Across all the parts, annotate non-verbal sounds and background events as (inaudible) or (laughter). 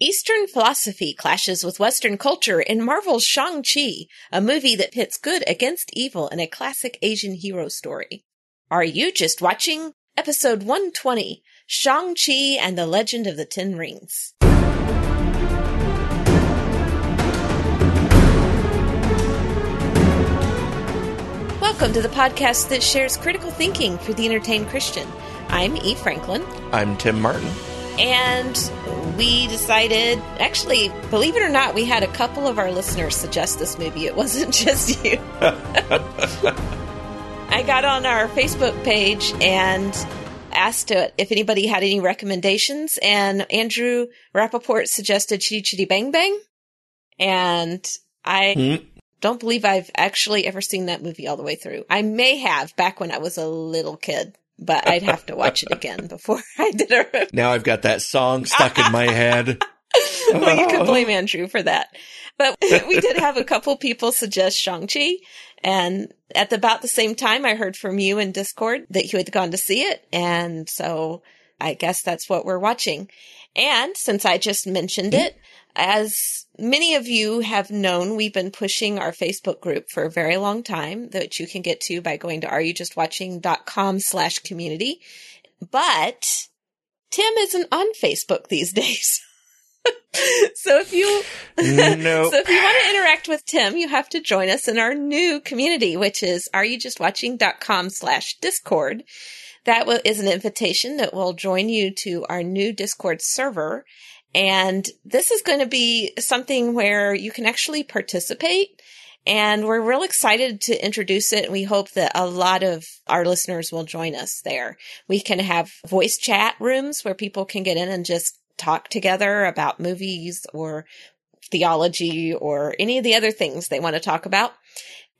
Eastern philosophy clashes with Western culture in Marvel's Shang-Chi, a movie that pits good against evil in a classic Asian hero story. Are you just watching episode 120, Shang-Chi and the Legend of the Ten Rings? Welcome to the podcast that shares critical thinking for the entertained Christian. I'm E. Franklin. I'm Tim Martin. And we decided, actually, believe it or not, we had a couple of our listeners suggest this movie. It wasn't (laughs) just you. (laughs) I got on our Facebook page and asked if anybody had any recommendations, and Andrew Rappaport suggested Chitty Chitty Bang Bang. And I mm. don't believe I've actually ever seen that movie all the way through. I may have back when I was a little kid but I'd have to watch it again (laughs) before (laughs) I did it. Now I've got that song stuck in my head. (laughs) well, you can oh. blame Andrew for that. But we did have a couple people suggest Shang-Chi. And at about the same time, I heard from you in Discord that you had gone to see it. And so I guess that's what we're watching. And since I just mentioned hmm? it, as many of you have known, we've been pushing our Facebook group for a very long time that you can get to by going to areyoujustwatching.com slash community. But Tim isn't on Facebook these (laughs) days. so if you nope. (laughs) so if you want to interact with Tim, you have to join us in our new community, which is areyoujustwatching.com slash discord. That is an invitation that will join you to our new Discord server and this is going to be something where you can actually participate. And we're real excited to introduce it. And we hope that a lot of our listeners will join us there. We can have voice chat rooms where people can get in and just talk together about movies or theology or any of the other things they want to talk about.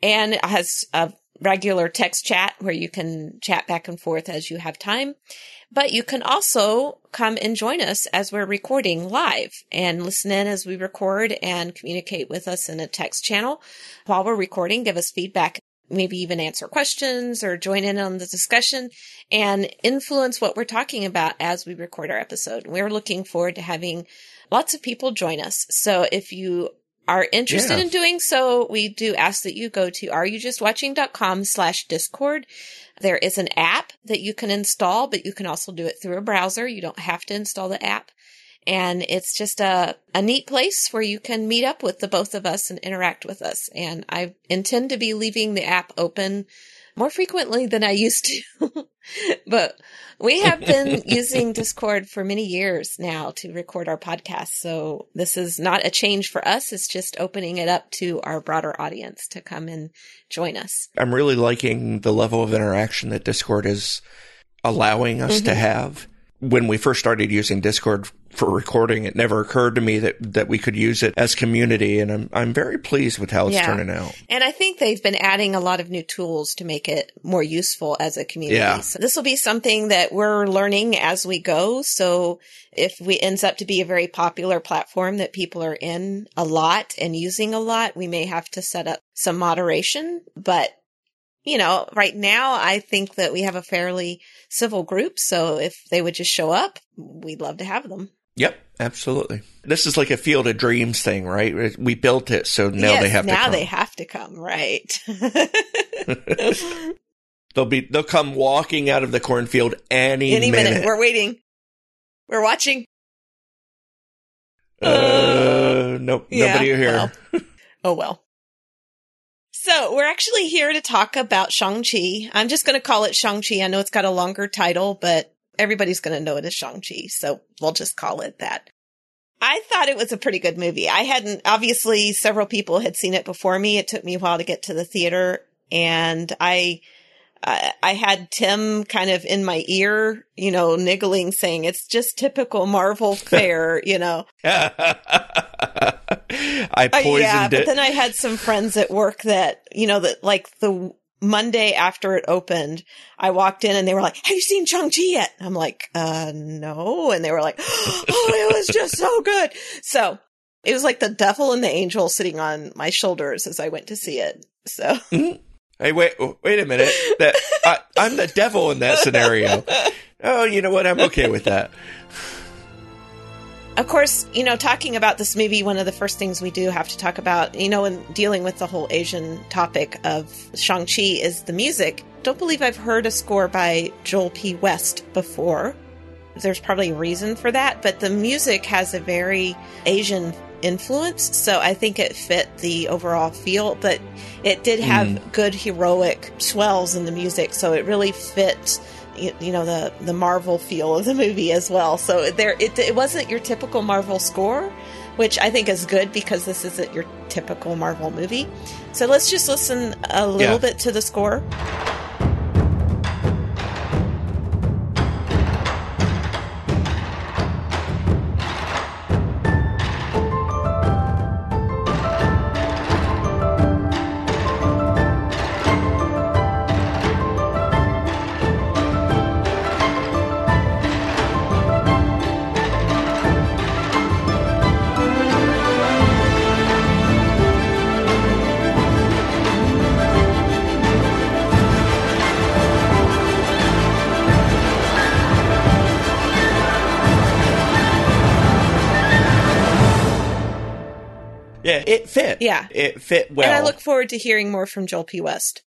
And has a regular text chat where you can chat back and forth as you have time. But you can also come and join us as we're recording live and listen in as we record and communicate with us in a text channel while we're recording. Give us feedback, maybe even answer questions or join in on the discussion and influence what we're talking about as we record our episode. We're looking forward to having lots of people join us. So if you are interested yeah. in doing so, we do ask that you go to areyoujustwatching.com slash discord. There is an app that you can install, but you can also do it through a browser. You don't have to install the app. And it's just a, a neat place where you can meet up with the both of us and interact with us. And I intend to be leaving the app open more frequently than I used to. (laughs) but we have been (laughs) using Discord for many years now to record our podcast. So this is not a change for us. It's just opening it up to our broader audience to come and join us. I'm really liking the level of interaction that Discord is allowing us mm-hmm. to have when we first started using Discord for recording, it never occurred to me that, that we could use it as community. And I'm, I'm very pleased with how it's yeah. turning out. And I think they've been adding a lot of new tools to make it more useful as a community. Yeah. So this will be something that we're learning as we go. So if we ends up to be a very popular platform that people are in a lot and using a lot, we may have to set up some moderation, but you know, right now I think that we have a fairly civil group. So if they would just show up, we'd love to have them. Yep, absolutely. This is like a field of dreams thing, right? We built it, so now yes, they have now to come. Now they have to come, right? (laughs) (laughs) they'll be they'll come walking out of the cornfield any, any minute. minute. We're waiting. We're watching. Uh, nope, yeah, nobody here. Well. (laughs) oh well. So we're actually here to talk about Shang-Chi. I'm just going to call it Shang-Chi. I know it's got a longer title, but everybody's going to know it as Shang-Chi. So we'll just call it that. I thought it was a pretty good movie. I hadn't, obviously several people had seen it before me. It took me a while to get to the theater and I, I had Tim kind of in my ear, you know, niggling saying it's just typical Marvel (laughs) fare, you know. (laughs) I poisoned uh, yeah, it. But then I had some friends at work that, you know, that like the Monday after it opened, I walked in and they were like, have you seen Shang-Chi yet? I'm like, uh, no. And they were like, (gasps) oh, it was just so good. So it was like the devil and the angel sitting on my shoulders as I went to see it. So. Mm-hmm. Hey, wait, wait a minute. That I, I'm the devil in that scenario. (laughs) Oh, you know what? I'm okay with that. Of course, you know, talking about this movie, one of the first things we do have to talk about, you know, in dealing with the whole Asian topic of Shang-Chi is the music. Don't believe I've heard a score by Joel P. West before. There's probably a reason for that, but the music has a very Asian influence, so I think it fit the overall feel, but it did have mm. good heroic swells in the music, so it really fit you know the the Marvel feel of the movie as well. So there, it, it wasn't your typical Marvel score, which I think is good because this isn't your typical Marvel movie. So let's just listen a little yeah. bit to the score. It fit. Yeah. It fit well. And I look forward to hearing more from Joel P. West.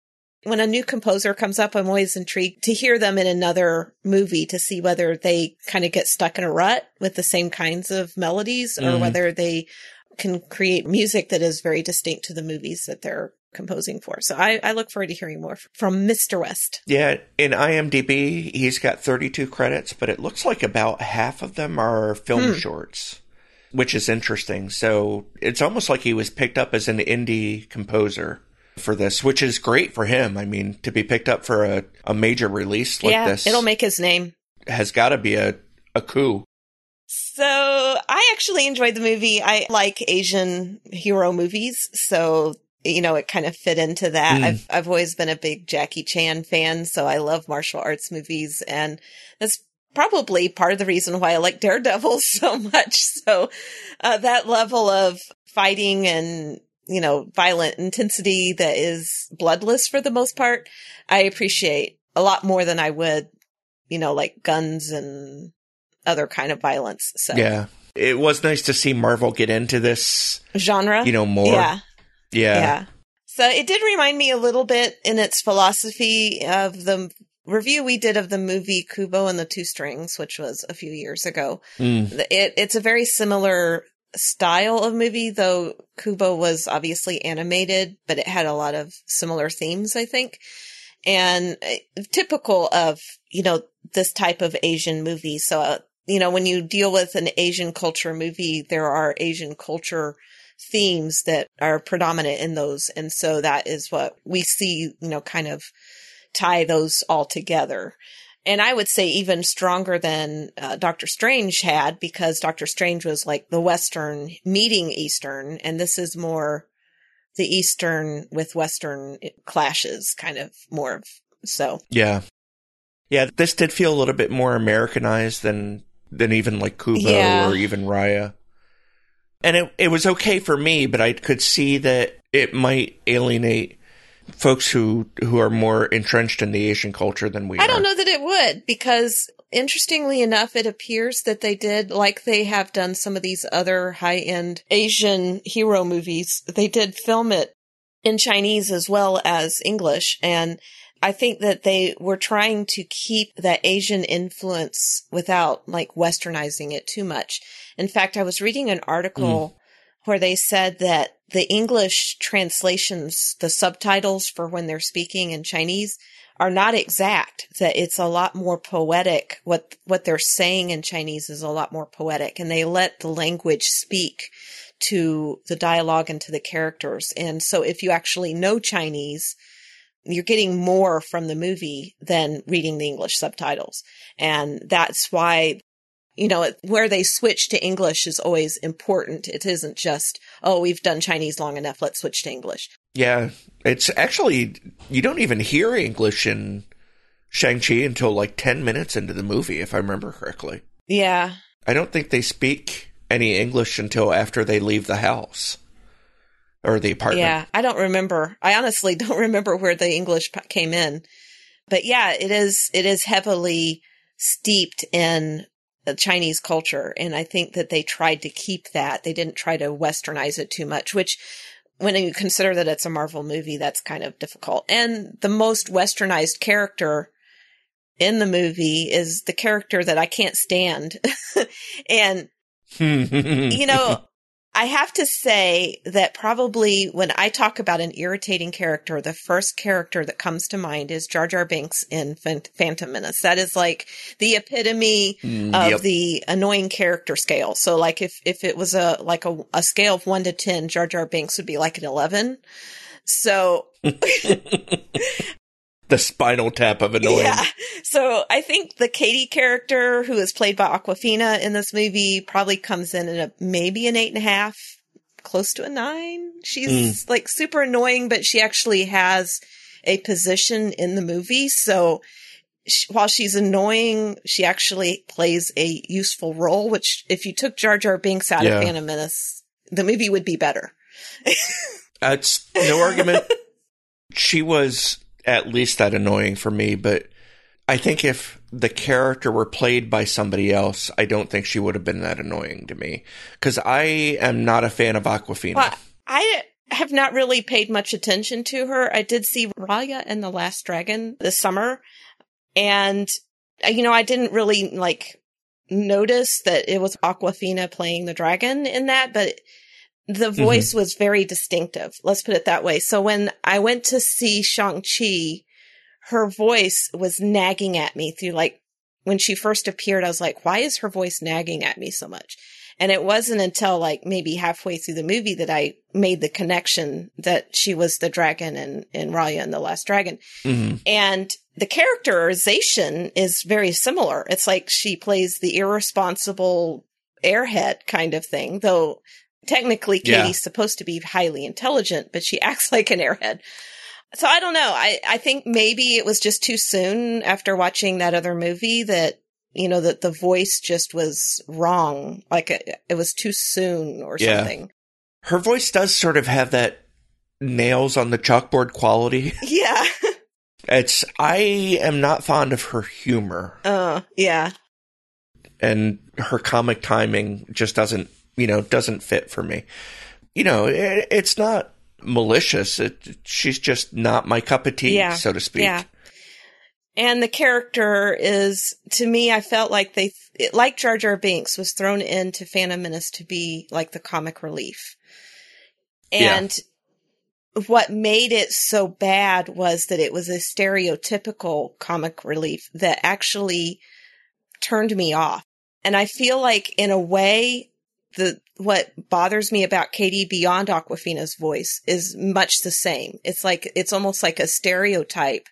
When a new composer comes up, I'm always intrigued to hear them in another movie to see whether they kind of get stuck in a rut with the same kinds of melodies or mm-hmm. whether they can create music that is very distinct to the movies that they're composing for. So I, I, look forward to hearing more from Mr. West. Yeah, in IMDb, he's got 32 credits, but it looks like about half of them are film hmm. shorts which is interesting. So it's almost like he was picked up as an indie composer for this, which is great for him. I mean, to be picked up for a, a major release like yeah, this. It'll make his name. Has got to be a, a coup. So I actually enjoyed the movie. I like Asian hero movies. So, you know, it kind of fit into that. Mm. I've, I've always been a big Jackie Chan fan. So I love martial arts movies and that's probably part of the reason why I like Daredevil (laughs) so much. So, uh, that level of fighting and, you know, violent intensity that is bloodless for the most part, I appreciate a lot more than I would, you know, like guns and other kind of violence. So, yeah, it was nice to see Marvel get into this genre, you know, more. Yeah. Yeah. Yeah. So it did remind me a little bit in its philosophy of the review we did of the movie Kubo and the Two Strings, which was a few years ago. Mm. It, it's a very similar style of movie, though Kubo was obviously animated, but it had a lot of similar themes, I think. And uh, typical of, you know, this type of Asian movie. So, uh, you know, when you deal with an Asian culture movie, there are Asian culture themes that are predominant in those. And so that is what we see, you know, kind of tie those all together. And I would say even stronger than uh, Doctor Strange had because Doctor Strange was like the Western meeting Eastern, and this is more the Eastern with Western clashes, kind of more of so. Yeah, yeah. This did feel a little bit more Americanized than than even like Kubo yeah. or even Raya. And it it was okay for me, but I could see that it might alienate folks who who are more entrenched in the Asian culture than we I are. don't know that it would because interestingly enough it appears that they did like they have done some of these other high-end Asian hero movies. They did film it in Chinese as well as English and I think that they were trying to keep that Asian influence without like westernizing it too much. In fact, I was reading an article mm where they said that the English translations, the subtitles for when they're speaking in Chinese are not exact, that it's a lot more poetic. What, what they're saying in Chinese is a lot more poetic and they let the language speak to the dialogue and to the characters. And so if you actually know Chinese, you're getting more from the movie than reading the English subtitles. And that's why you know, where they switch to English is always important. It isn't just, oh, we've done Chinese long enough, let's switch to English. Yeah. It's actually, you don't even hear English in Shang-Chi until like 10 minutes into the movie, if I remember correctly. Yeah. I don't think they speak any English until after they leave the house or the apartment. Yeah. I don't remember. I honestly (laughs) don't remember where the English came in. But yeah, it is, it is heavily steeped in Chinese culture. And I think that they tried to keep that. They didn't try to westernize it too much, which when you consider that it's a Marvel movie, that's kind of difficult. And the most westernized character in the movie is the character that I can't stand. (laughs) and, (laughs) you know, I have to say that probably when I talk about an irritating character, the first character that comes to mind is Jar Jar Binks in Phantom Menace. That is like the epitome mm, of yep. the annoying character scale. So like if, if it was a, like a, a scale of one to 10, Jar Jar Binks would be like an 11. So (laughs) (laughs) the spinal tap of annoying. Yeah. So I think the Katie character, who is played by Awkwafina in this movie, probably comes in at a maybe an eight and a half, close to a nine. She's mm. like super annoying, but she actually has a position in the movie. So she, while she's annoying, she actually plays a useful role. Which, if you took Jar Jar Binks out yeah. of Phantom Menace, the movie would be better. (laughs) That's no argument. (laughs) she was at least that annoying for me, but I think if the character were played by somebody else, I don't think she would have been that annoying to me because I am not a fan of Awkwafina. Well, I have not really paid much attention to her. I did see Raya and the Last Dragon this summer, and uh, you know, I didn't really like notice that it was Awkwafina playing the dragon in that, but the mm-hmm. voice mm-hmm. was very distinctive. Let's put it that way. So when I went to see Shang-Chi, her voice was nagging at me through like when she first appeared, I was like, why is her voice nagging at me so much? And it wasn't until like maybe halfway through the movie that I made the connection that she was the dragon in, in Raya and the Last Dragon. Mm-hmm. And the characterization is very similar. It's like she plays the irresponsible airhead kind of thing, though technically Katie's yeah. supposed to be highly intelligent, but she (laughs) acts like an airhead. So I don't know. I, I think maybe it was just too soon after watching that other movie that, you know, that the voice just was wrong. Like it, it was too soon or yeah. something. Her voice does sort of have that nails on the chalkboard quality. (laughs) Yeah. it's, I am not fond of her humor. Oh, uh, yeah. And her comic timing just doesn't you know, doesn't fit for me. You know, it, it's not malicious. It, she's just not my cup of tea, yeah. so to speak. Yeah. And the character is, to me, I felt like they, it, like Jar Jar Binks was thrown into Phantom Menace to be like the comic relief. And yeah. what made it so bad was that it was a stereotypical comic relief that actually turned me off. And I feel like in a way, the what bothers me about Katie beyond Awkwafina's voice is much the same. It's like it's almost like a stereotype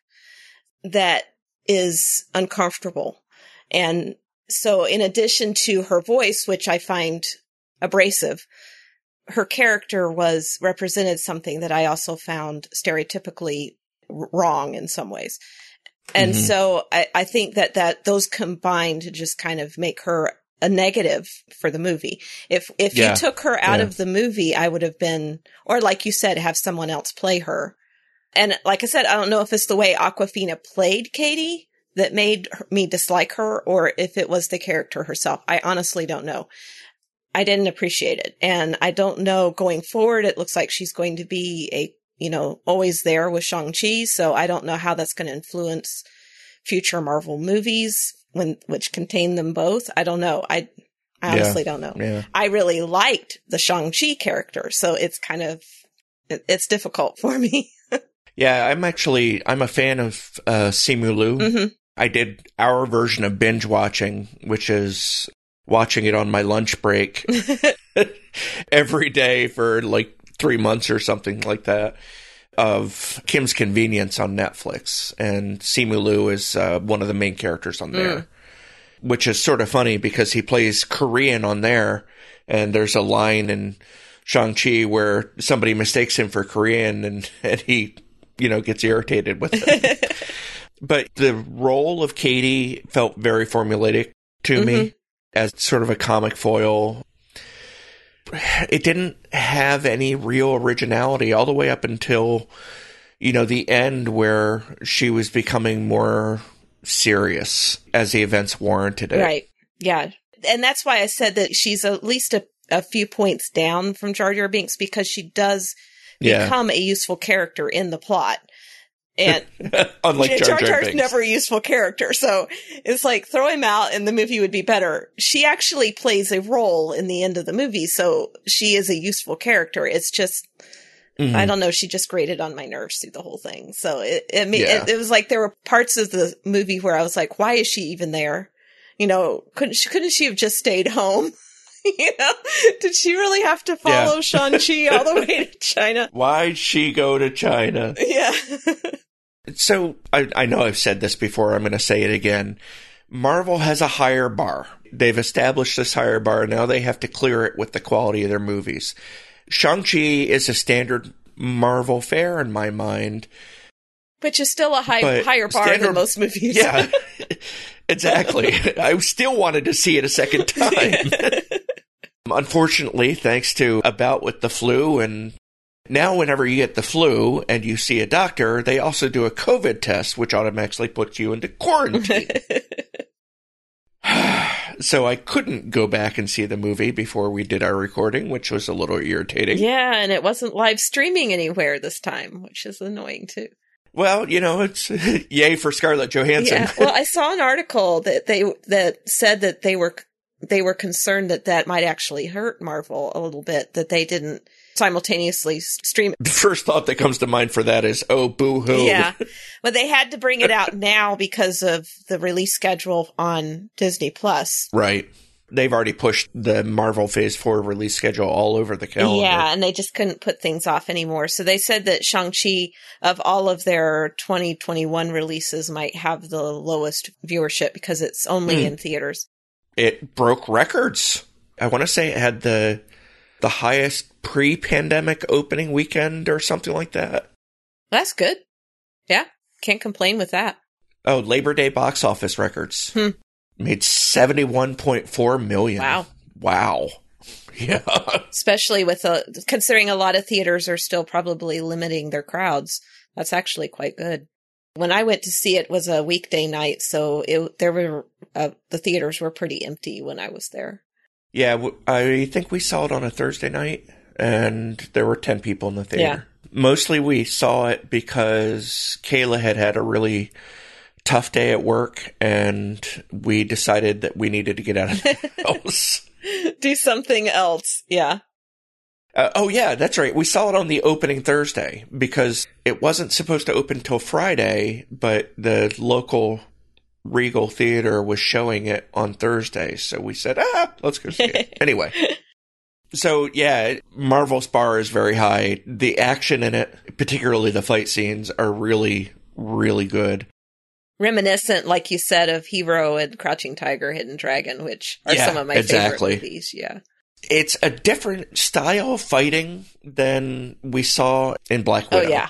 that is uncomfortable. And so in addition to her voice, which I find abrasive, her character was represented something that I also found stereotypically wrong in some ways. And mm-hmm. so I, I think that, that those combined to just kind of make her a negative for the movie. If if yeah. you took her out yeah. of the movie, I would have been, or like you said, have someone else play her. And like I said, I don't know if it's the way Awkwafina played Katie that made me dislike her, or if it was the character herself. I honestly don't know. I didn't appreciate it, and I don't know going forward. It looks like she's going to be a you know always there with Shang Chi, so I don't know how that's going to influence future Marvel movies when which contain them both. I don't know. I I honestly yeah. don't know. Yeah. I really liked the Shang-Chi character, so it's kind of it, it's difficult (laughs) for me. yeah, I'm actually I'm a fan of uh Simu Liu. Mm-hmm. I did our version of binge watching, which is watching it on my lunch break (laughs) (laughs) every day for like 3 months or something like that of Kim's Convenience on Netflix, and Simu Liu is uh, one of the main characters on there, mm. which is sort of funny because he plays Korean on there, and there's a line in Shang Chi where somebody mistakes him for Korean, and and he you know gets irritated with it. (laughs) but the role of Katie felt very formulaic to mm-hmm. me as sort of a comic foil it didn't have any real originality all the way up until you know the end where she was becoming more serious as the events warranted it. Right. Yeah. And that's why I said that she's at least a, a few points down from Jar Jar Binks because she does Yeah. become a useful character in the plot. And (laughs) Unlike Jar Jar Jar Jar is never a useful character, so it's like throw him out and the movie would be better. She actually plays a role in the end of the movie, so she is a useful character. It's just Mhm. I don't know. She just grated on my nerves through the whole thing. So it, it, Yeah. it, it was like there were parts of the movie where I was like, why is she even there? You know, couldn't she, couldn't she have just stayed home? (laughs) you know, did she really have to follow Yeah. Shang-Chi all the (laughs) way to China? Why'd she go to China? Yeah. So I, I know I've said this before. I'm going to say it again. Marvel has a higher bar. They've established this higher bar. Now they have to clear it with the quality of their movies. Shang-Chi is a standard Marvel fare in my mind. Which is still a high, higher bar standard- than most movies. Yeah, (laughs) exactly. I still wanted to see it a second (laughs) time. Unfortunately, thanks to a bout with the flu and now whenever you get the flu and you see a doctor, they also do a COVID test, which automatically puts you into quarantine. (laughs) (sighs) so I couldn't go back and see the movie before we did our recording, which was a little irritating. yeah, and it wasn't live streaming anywhere this time, which is annoying too. Well, you know, it's (laughs) yay for Scarlett Johansson. Yeah. Well, I saw an article that they that said that they were they were concerned that that might actually hurt Marvel a little bit that they didn't simultaneously stream the first thought that comes to mind for that is, oh, boo hoo. Yeah. (laughs) But they had to bring it out now because of the release schedule on Disney Plus. Right. They've already pushed the Marvel Phase 4 release schedule all over the calendar. Yeah, and they just couldn't put things off anymore. So they said that Shang-Chi, of all of their 2021 releases, might have the lowest viewership because it's only Hmm. in theaters. It broke records. I want to say it had the the highest pre-pandemic opening weekend or something like that. That's good. Yeah, can't complain with that. Oh, Labor Day box office records. Hmm. Made 71.4 million. Wow. Wow. (laughs) Yeah. Especially with a, considering a lot of theaters are still probably limiting their crowds. That's actually quite good. When I went to see it was a weekday night, so it, there were, uh, the theaters were pretty empty when I was there. Yeah, I think we saw it on a Thursday night, and there were 10 people in the theater. Mostly we saw it because Kayla had had a really tough day at work, and we decided that we needed to get out of the (laughs) house. Do something else. Yeah. Uh, oh, yeah, that's right. We saw it on the opening Thursday because it wasn't supposed to open till Friday, but the local Regal Theater was showing it on Thursday. So we said, ah, let's go see it. (laughs) anyway. So, yeah, Marvel's bar is very high. The action in it, particularly the fight scenes, are really, really good. Reminiscent, like you said, of Hero and Crouching Tiger, Hidden Dragon, which are Yeah, some of my exactly. favorite movies. Yeah. It's a different style of fighting than we saw in Black Oh, Widow. yeah.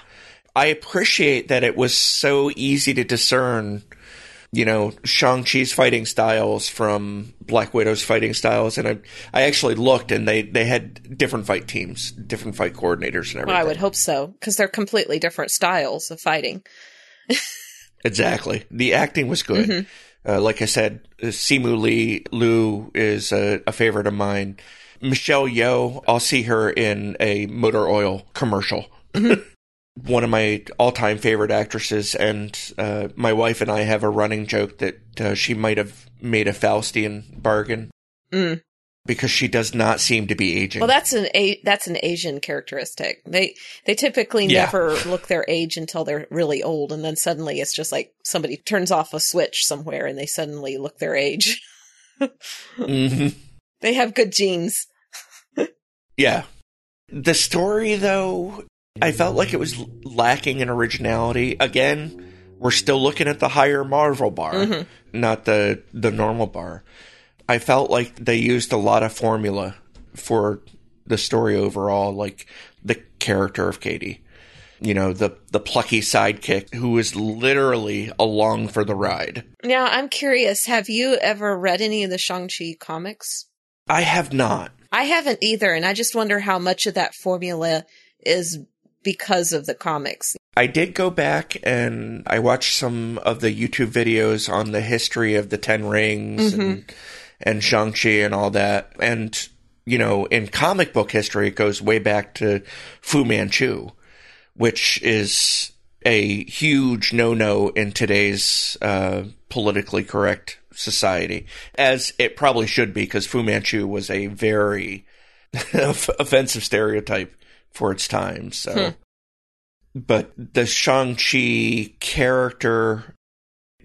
I appreciate that it was so easy to discern, you know, Shang-Chi's fighting styles from Black Widow's fighting styles. And I, I actually looked and they, they had different fight teams, different fight coordinators and everything. Well, I would hope so, because they're completely different styles of fighting. (laughs) Exactly. The acting was good. Mm-hmm. Uh, like I said, uh, Simu Lee Lu is a, a favorite of mine. Michelle Yeoh, I'll see her in a motor oil commercial. Mm-hmm. (laughs) One of my all-time favorite actresses, and uh, my wife and I have a running joke that uh, she might have made a Faustian bargain Mm. because she does not seem to be aging. Well, that's an a- that's an Asian characteristic. They they typically Yeah. never look their age until they're really old, and then suddenly it's just like somebody turns off a switch somewhere, and they suddenly look their age. (laughs) mm-hmm. They have good genes. (laughs) Yeah. The story, though, I felt like it was lacking in originality. Again, we're still looking at the higher Marvel bar, Mhm. not the the normal bar. I felt like they used a lot of formula for the story overall, like the character of Katie. You know, the the plucky sidekick who is literally along for the ride. Now, I'm curious. Have you ever read any of the Shang Chi comics? I have not. I haven't either, and I just wonder how much of that formula is because of the comics. I did go back and I watched some of the YouTube videos on the history of the Ten Rings and and Shang-Chi and all that. And, you know, in comic book history, it goes way back to Fu Manchu, which is a huge no-no in today's uh, politically correct society, as it probably should be, because Fu Manchu was a very (laughs) offensive stereotype for its time. So, hmm. but the Shang-Chi character,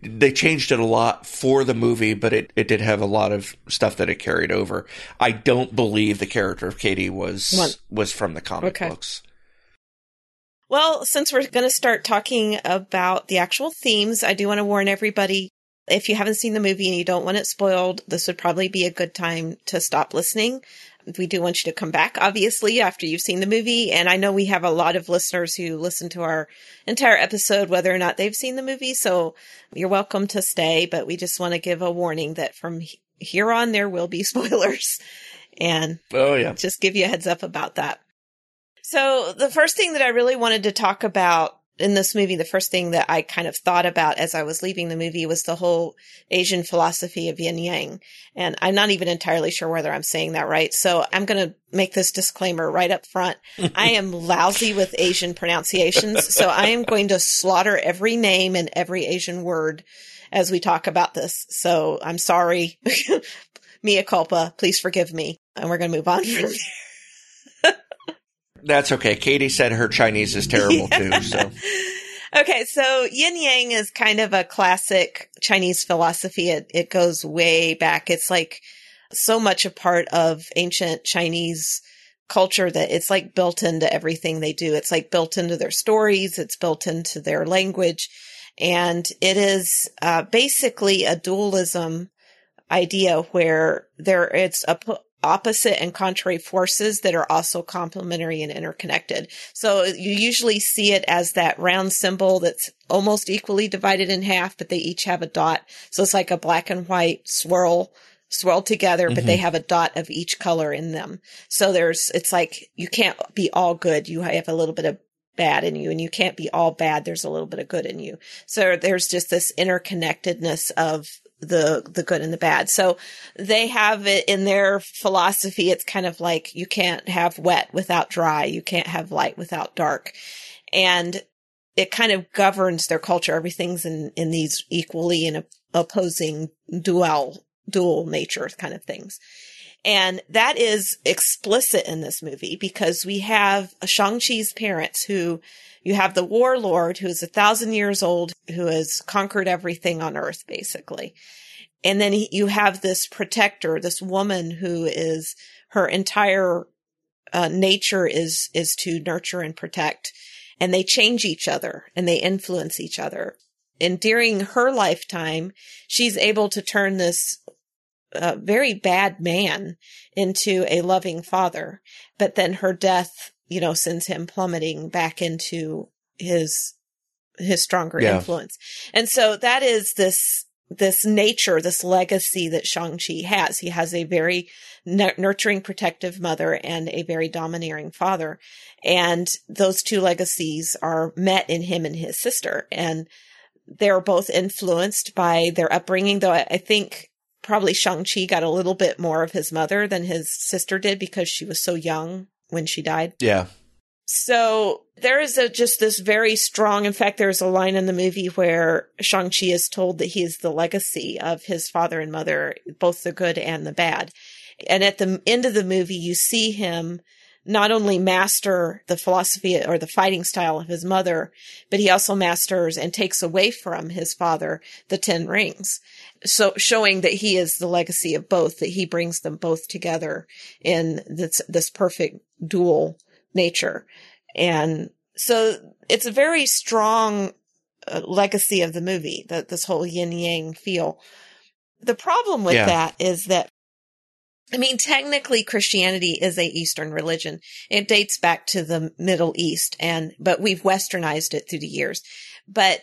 they changed it a lot for the movie, but it, it did have a lot of stuff that it carried over. I don't believe the character of Katie was what? was from the comic okay. books. Well, since we're going to start talking about the actual themes, I do want to warn everybody if you haven't seen the movie and you don't want it spoiled, this would probably be a good time to stop listening. We do want you to come back, obviously, after you've seen the movie. And I know we have a lot of listeners who listen to our entire episode, whether or not they've seen the movie. So you're welcome to stay, but we just want to give a warning that from here on, there will be (laughs) spoilers. And oh, yeah. just give you a heads up about that. So the first thing that I really wanted to talk about in this movie, the first thing that I kind of thought about as I was leaving the movie was the whole Asian philosophy of yin yang. And I'm not even entirely sure whether I'm saying that right. So I'm going to make this disclaimer right up front. I am (laughs) lousy with Asian pronunciations. So I am going to slaughter every name and every Asian word as we talk about this. So I'm sorry. (laughs) Mea culpa. Please forgive me. And we're going to move on from there. That's okay. Katie said her Chinese is terrible too. So. (laughs) Okay, so yin yang is kind of a classic Chinese philosophy. It, it goes way back. It's like so much a part of ancient Chinese culture that it's like built into everything they do. It's like built into their stories. It's built into their language. And it is uh, basically a dualism idea where there it's a opposite and contrary forces that are also complementary and interconnected. So you usually see it as that round symbol that's almost equally divided in half, but they each have a dot. So it's like a black and white swirl swirled together, but mm-hmm. they have a dot of each color in them. So there's, it's like you can't be all good. You have a little bit of bad in you and you can't be all bad. There's a little bit of good in you. So there's just this interconnectedness of the the good and the bad. So they have it in their philosophy. It's kind of like you can't have wet without dry. You can't have light without dark. And it kind of governs their culture. Everything's in, in these equally and opposing dual, dual nature kind of things. And that is explicit in this movie because we have Shang-Chi's parents who you have the warlord who is a thousand years old, who has conquered everything on earth, basically. And then he, you have this protector, this woman who is her entire uh, nature is, is to nurture and protect. And they change each other and they influence each other. And during her lifetime, she's able to turn this uh, very bad man into a loving father. But then her death you know, sends him plummeting back into his, his stronger yeah. influence. And so that is this, this nature, this legacy that Shang-Chi has. He has a very n- nurturing, protective mother and a very domineering father. And those two legacies are met in him and his sister. And they're both influenced by their upbringing, though I think probably Shang-Chi got a little bit more of his mother than his sister did because she was so young when she died. Yeah. So there is a, just this very strong, in fact, there's a line in the movie where Shang-Chi is told that he is the legacy of his father and mother, both the good and the bad. And at the end of the movie, you see him not only master the philosophy or the fighting style of his mother, but he also masters and takes away from his father the Ten Rings. So showing that he is the legacy of both, that he brings them both together in this, this perfect dual nature. And so it's a very strong uh, legacy of the movie, that this whole yin yang feel. The problem with yeah. that is that I mean, technically Christianity is a Eastern religion. It dates back to the Middle East and, but we've westernized it through the years. But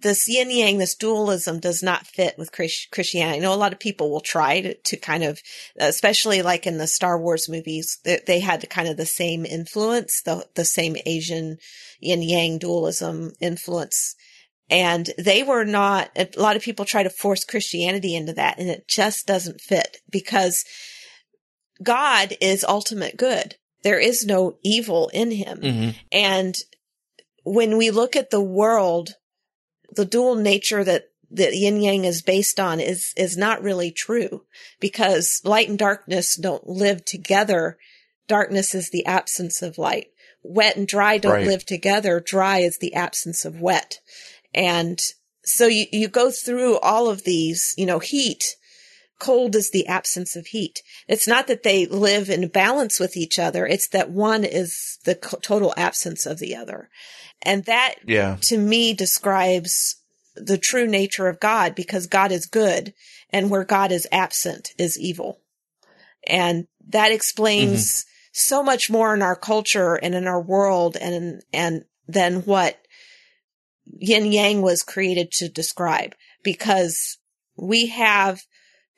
this yin yang, this dualism does not fit with Christianity. I know a lot of people will try to, to kind of, especially like in the Star Wars movies, they, they had kind of the same influence, the, the same Asian yin yang dualism influence And they were not, a lot of people try to force Christianity into that and it just doesn't fit because God is ultimate good. There is no evil in him. hmm And when we look at the world, the dual nature that that yin yang is based on is is not really true because light and darkness don't live together. Darkness is the absence of light. Wet and dry don't Right. live together. Dry is the absence of wet. And so you, you go through all of these, you know, heat. Cold is the absence of heat. It's not that they live in balance with each other. It's that one is the total absence of the other. And that Yeah. to me describes the true nature of God because God is good and where God is absent is evil. And that explains mm-hmm. so much more in our culture and in our world and, and than what yin yang was created to describe because we have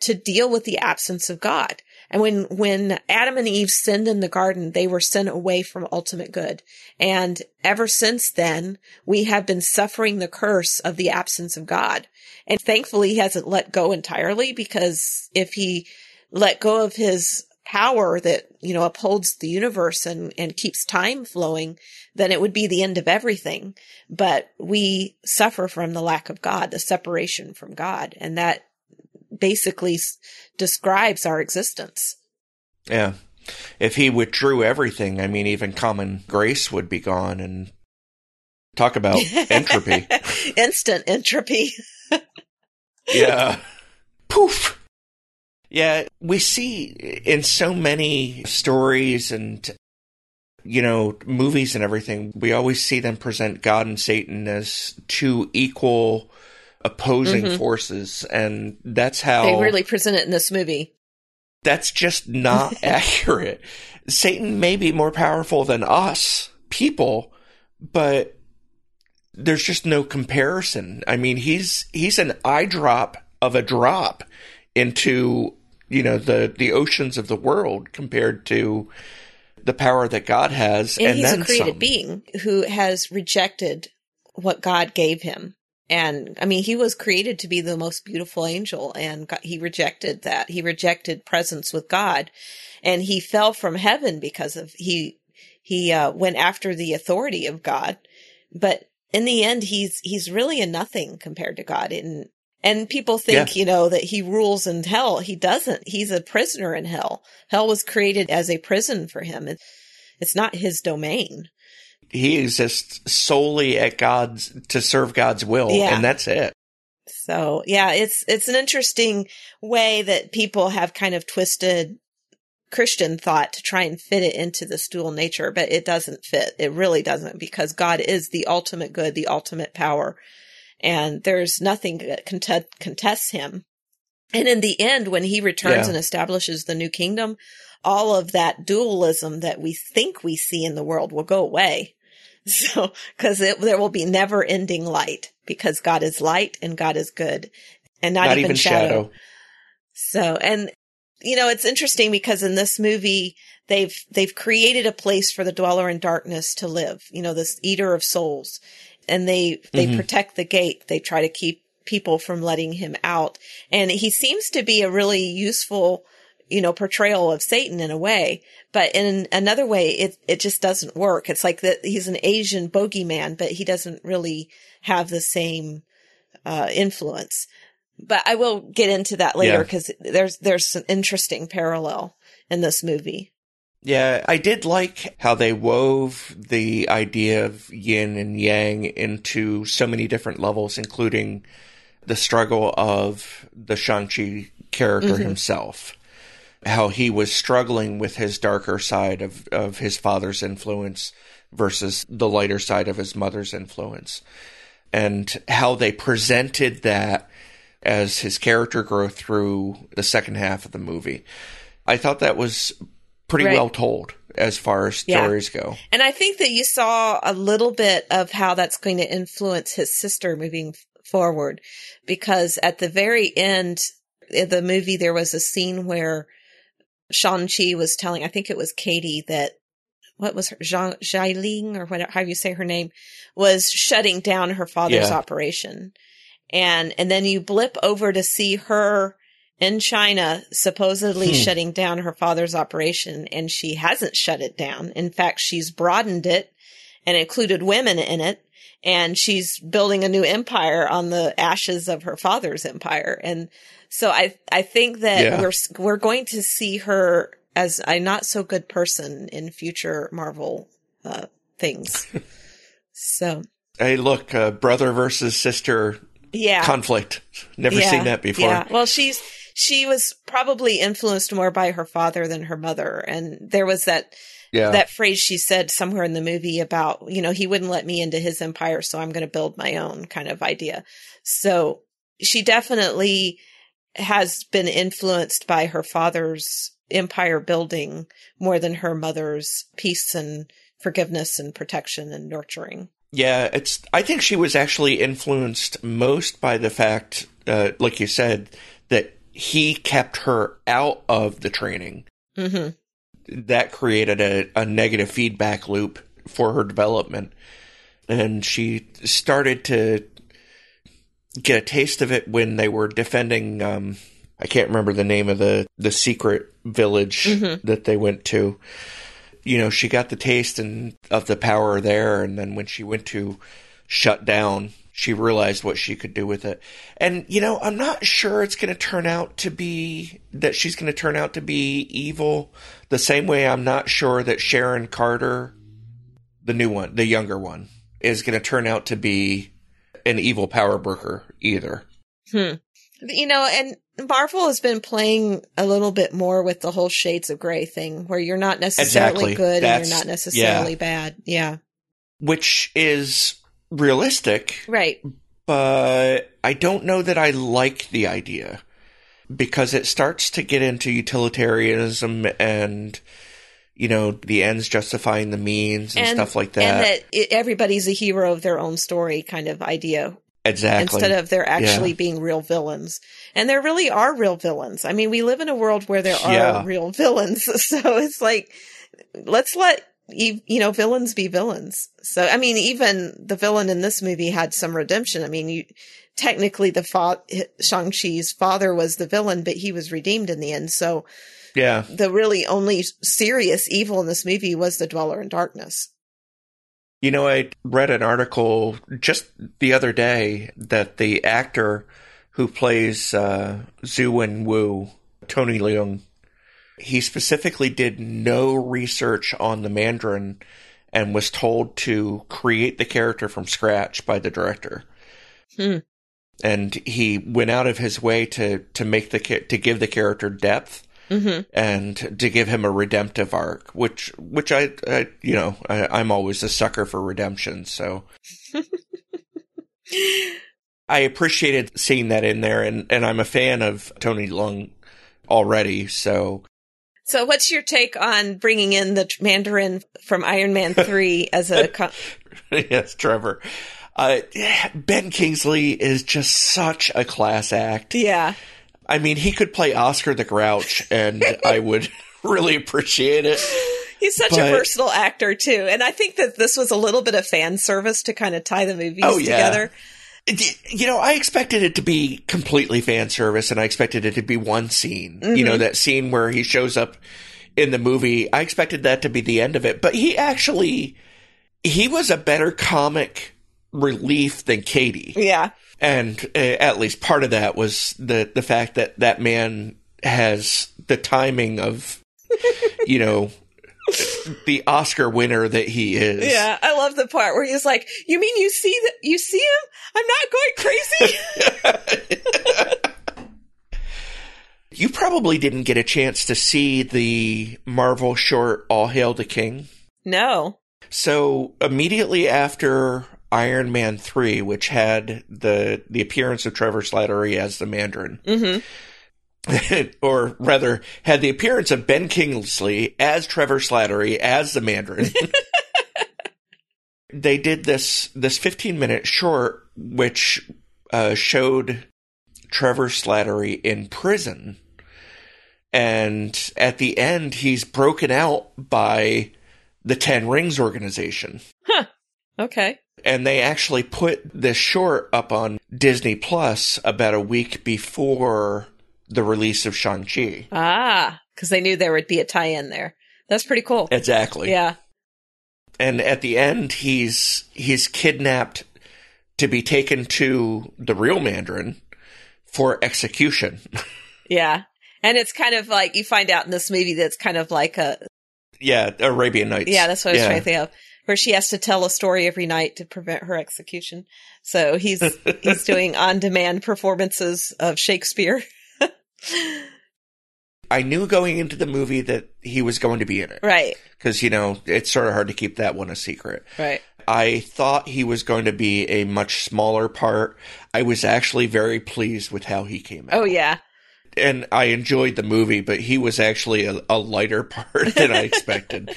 to deal with the absence of God. And when, when Adam and Eve sinned in the garden, they were sent away from ultimate good. And ever since then, we have been suffering the curse of the absence of God. And thankfully, he hasn't let go entirely because if he let go of his power that, you know, upholds the universe and, and keeps time flowing, then it would be the end of everything. But we suffer from the lack of God, the separation from God. And that basically s- describes our existence. Yeah. If he withdrew everything, I mean, even common grace would be gone. And talk about (laughs) entropy. Instant entropy. (laughs) Yeah. Poof. Yeah, we see in so many stories and you know movies and everything, we always see them present God and Satan as two equal opposing Mhm. forces and that's how They really present it in this movie. that's just not (laughs) accurate. Satan may be more powerful than us people, but there's just no comparison. I mean, he's he's an eye drop of a drop into you know the the oceans of the world compared to the power that God has, And, and, he's a created some. being who has rejected what God gave him. And I mean, he was created to be the most beautiful angel and God, he rejected that. He rejected presence with God and he fell from heaven because of he, he, uh, went after the authority of God. But in the end, he's, he's really a nothing compared to God. And, and people think, you know, that he rules in hell. He doesn't. He's a prisoner in hell. Hell was created as a prison for him. It, it's not his domain. He exists solely at God's to serve God's will, Yeah. and that's it. So yeah, it's, it's an interesting way that people have kind of twisted Christian thought to try and fit it into this dual nature, but it doesn't fit. It really doesn't because God is the ultimate good, the ultimate power. And there's nothing that contest, contests him. And in the end, when he returns Yeah. and establishes the new kingdom, all of that dualism that we think we see in the world will go away. (laughs) So, cause it, there will be never ending light because God is light and God is good and not, Not, even, even shadow. shadow. So, and you know, it's interesting because in this movie, they've, they've created a place for the dweller in darkness to live, you know, this eater of souls and they, they Mhm. protect the gate. They try to keep people from letting him out. And he seems to be a really useful, you know, portrayal of Satan in a way, but in another way, it, it just doesn't work. It's like that he's an Asian bogeyman, but he doesn't really have the same, uh, influence. But I will get into that later Yeah. because there's, there's an interesting parallel in this movie. Yeah, I did like how they wove the idea of yin and yang into so many different levels, including the struggle of the Shang-Chi character Mhm. himself. How he was struggling with his darker side of, of his father's influence versus the lighter side of his mother's influence. And how they presented that as his character growth through the second half of the movie. I thought that was pretty Right. well told as far as Yeah. stories go. And I think that you saw a little bit of how that's going to influence his sister moving forward because at the very end of the movie, there was a scene where Shang-Chi was telling, I think it was Katie that what was her Zhang Xialing or whatever how you say her name was shutting down her father's Yeah. operation. And and then you blip over to see her in China supposedly Hmm. shutting down her father's operation and she hasn't shut it down. In fact, she's broadened it and included women in it and she's building a new empire on the ashes of her father's empire. And so I I think that Yeah. we're we're going to see her as a not so good person in future Marvel uh, things. (laughs) so Hey, look, uh, brother versus sister yeah, conflict. Never seen that before. Yeah. Well, she's she was probably influenced more by her father than her mother, and there was that Yeah. that phrase she said somewhere in the movie about you know he wouldn't let me into his empire, so I'm going to build my own kind of idea. So she definitely has been influenced by her father's empire building more than her mother's peace and forgiveness and protection and nurturing. Yeah, it's. I think she was actually influenced most by the fact, uh, like you said, that he kept her out of the training. hmm That created a, a negative feedback loop for her development, and she started to get a taste of it when they were defending. Um, I can't remember the name of the the secret village Mhm. that they went to. You know, she got the taste and of the power there, and then when she went to shut down, she realized what she could do with it. And you know, I'm not sure it's going to turn out to be that she's going to turn out to be evil. The same way I'm not sure that Sharon Carter, the new one, the younger one, is going to turn out to be an evil power broker either. Hmm. You know, and Marvel has been playing a little bit more with the whole shades of gray thing where you're not necessarily Exactly. good and you're not necessarily bad. Yeah. Which is realistic, Right. but I don't know that I like the idea because it starts to get into utilitarianism and you know the ends justifying the means and, stuff like that. And that it, everybody's a hero of their own story kind of idea exactly. instead of they're actually Yeah. being real villains. And there really are real villains. I mean, we live in a world where there are Yeah. real villains. (laughs) So it's like, let's let, you you know, villains be villains. So, I mean, even the villain in this movie had some redemption. I mean, you, technically the fa- Shang-Chi's father was the villain, but he was redeemed in the end. So yeah. the really only serious evil in this movie was the Dweller in Darkness. You know, I read an article just the other day that the actor who plays uh, Zhu Wen Wu, Tony Leung, he specifically did no research on the Mandarin and was told to create the character from scratch by the director. Hmm. And he went out of his way to to make the to give the character depth hmm and to give him a redemptive arc, which which I, I you know I, I'm always a sucker for redemption, so (laughs) I appreciated seeing that in there, and and I'm a fan of Tony Leung already, so So, what's your take on bringing in the Mandarin from Iron Man 3 as a. Co- (laughs) yes, Trevor. Uh, ben Kingsley is just such a class act. yeah. I mean, he could play Oscar the Grouch, and (laughs) I would (laughs) really appreciate it. He's such a But- versatile actor, too. And I think that this was a little bit of fan service to kind of tie the movies together. Oh, yeah. You know, I expected it to be completely fan service, and I expected it to be one scene. You know, that scene where he shows up in the movie. I expected that to be the end of it, but he actually he was a better comic relief than Katie, Yeah. and uh, at least part of that was the the fact that that man has the timing of (laughs) you know the Oscar winner that he is. Yeah. I love the part where he's like, You mean you see that? You see him? I'm not going crazy. (laughs) You probably didn't get a chance to see the Marvel short All Hail the King. no. So immediately after Iron Man 3, which had the the appearance of Trevor Slattery as the Mandarin, hmm (laughs) or rather had the appearance of Ben Kingsley as Trevor Slattery as the Mandarin. (laughs) they did this this 15 minute short which uh, showed Trevor Slattery in prison and at the end he's broken out by the Ten Rings organization. Huh. Okay. And they actually put this short up on Disney Plus about a week before the release of Shang-Chi. Ah, because they knew there would be a tie-in there. That's pretty cool. Exactly. Yeah. And at the end, he's he's kidnapped to be taken to the real Mandarin for execution. (laughs) Yeah. And it's kind of like you find out in this movie that's kind of like a yeah, Arabian Nights. yeah, that's what I was Yeah. trying to think of. Where she has to tell a story every night to prevent her execution. So he's (laughs) he's doing on demand performances of Shakespeare. (laughs) I knew going into the movie that he was going to be in it right. because you know it's sort of hard to keep that one a secret. Right. I thought he was going to be a much smaller part. I was actually very pleased with how he came out. Oh yeah. and I enjoyed the movie, but he was actually a, a lighter (laughs) part than I expected.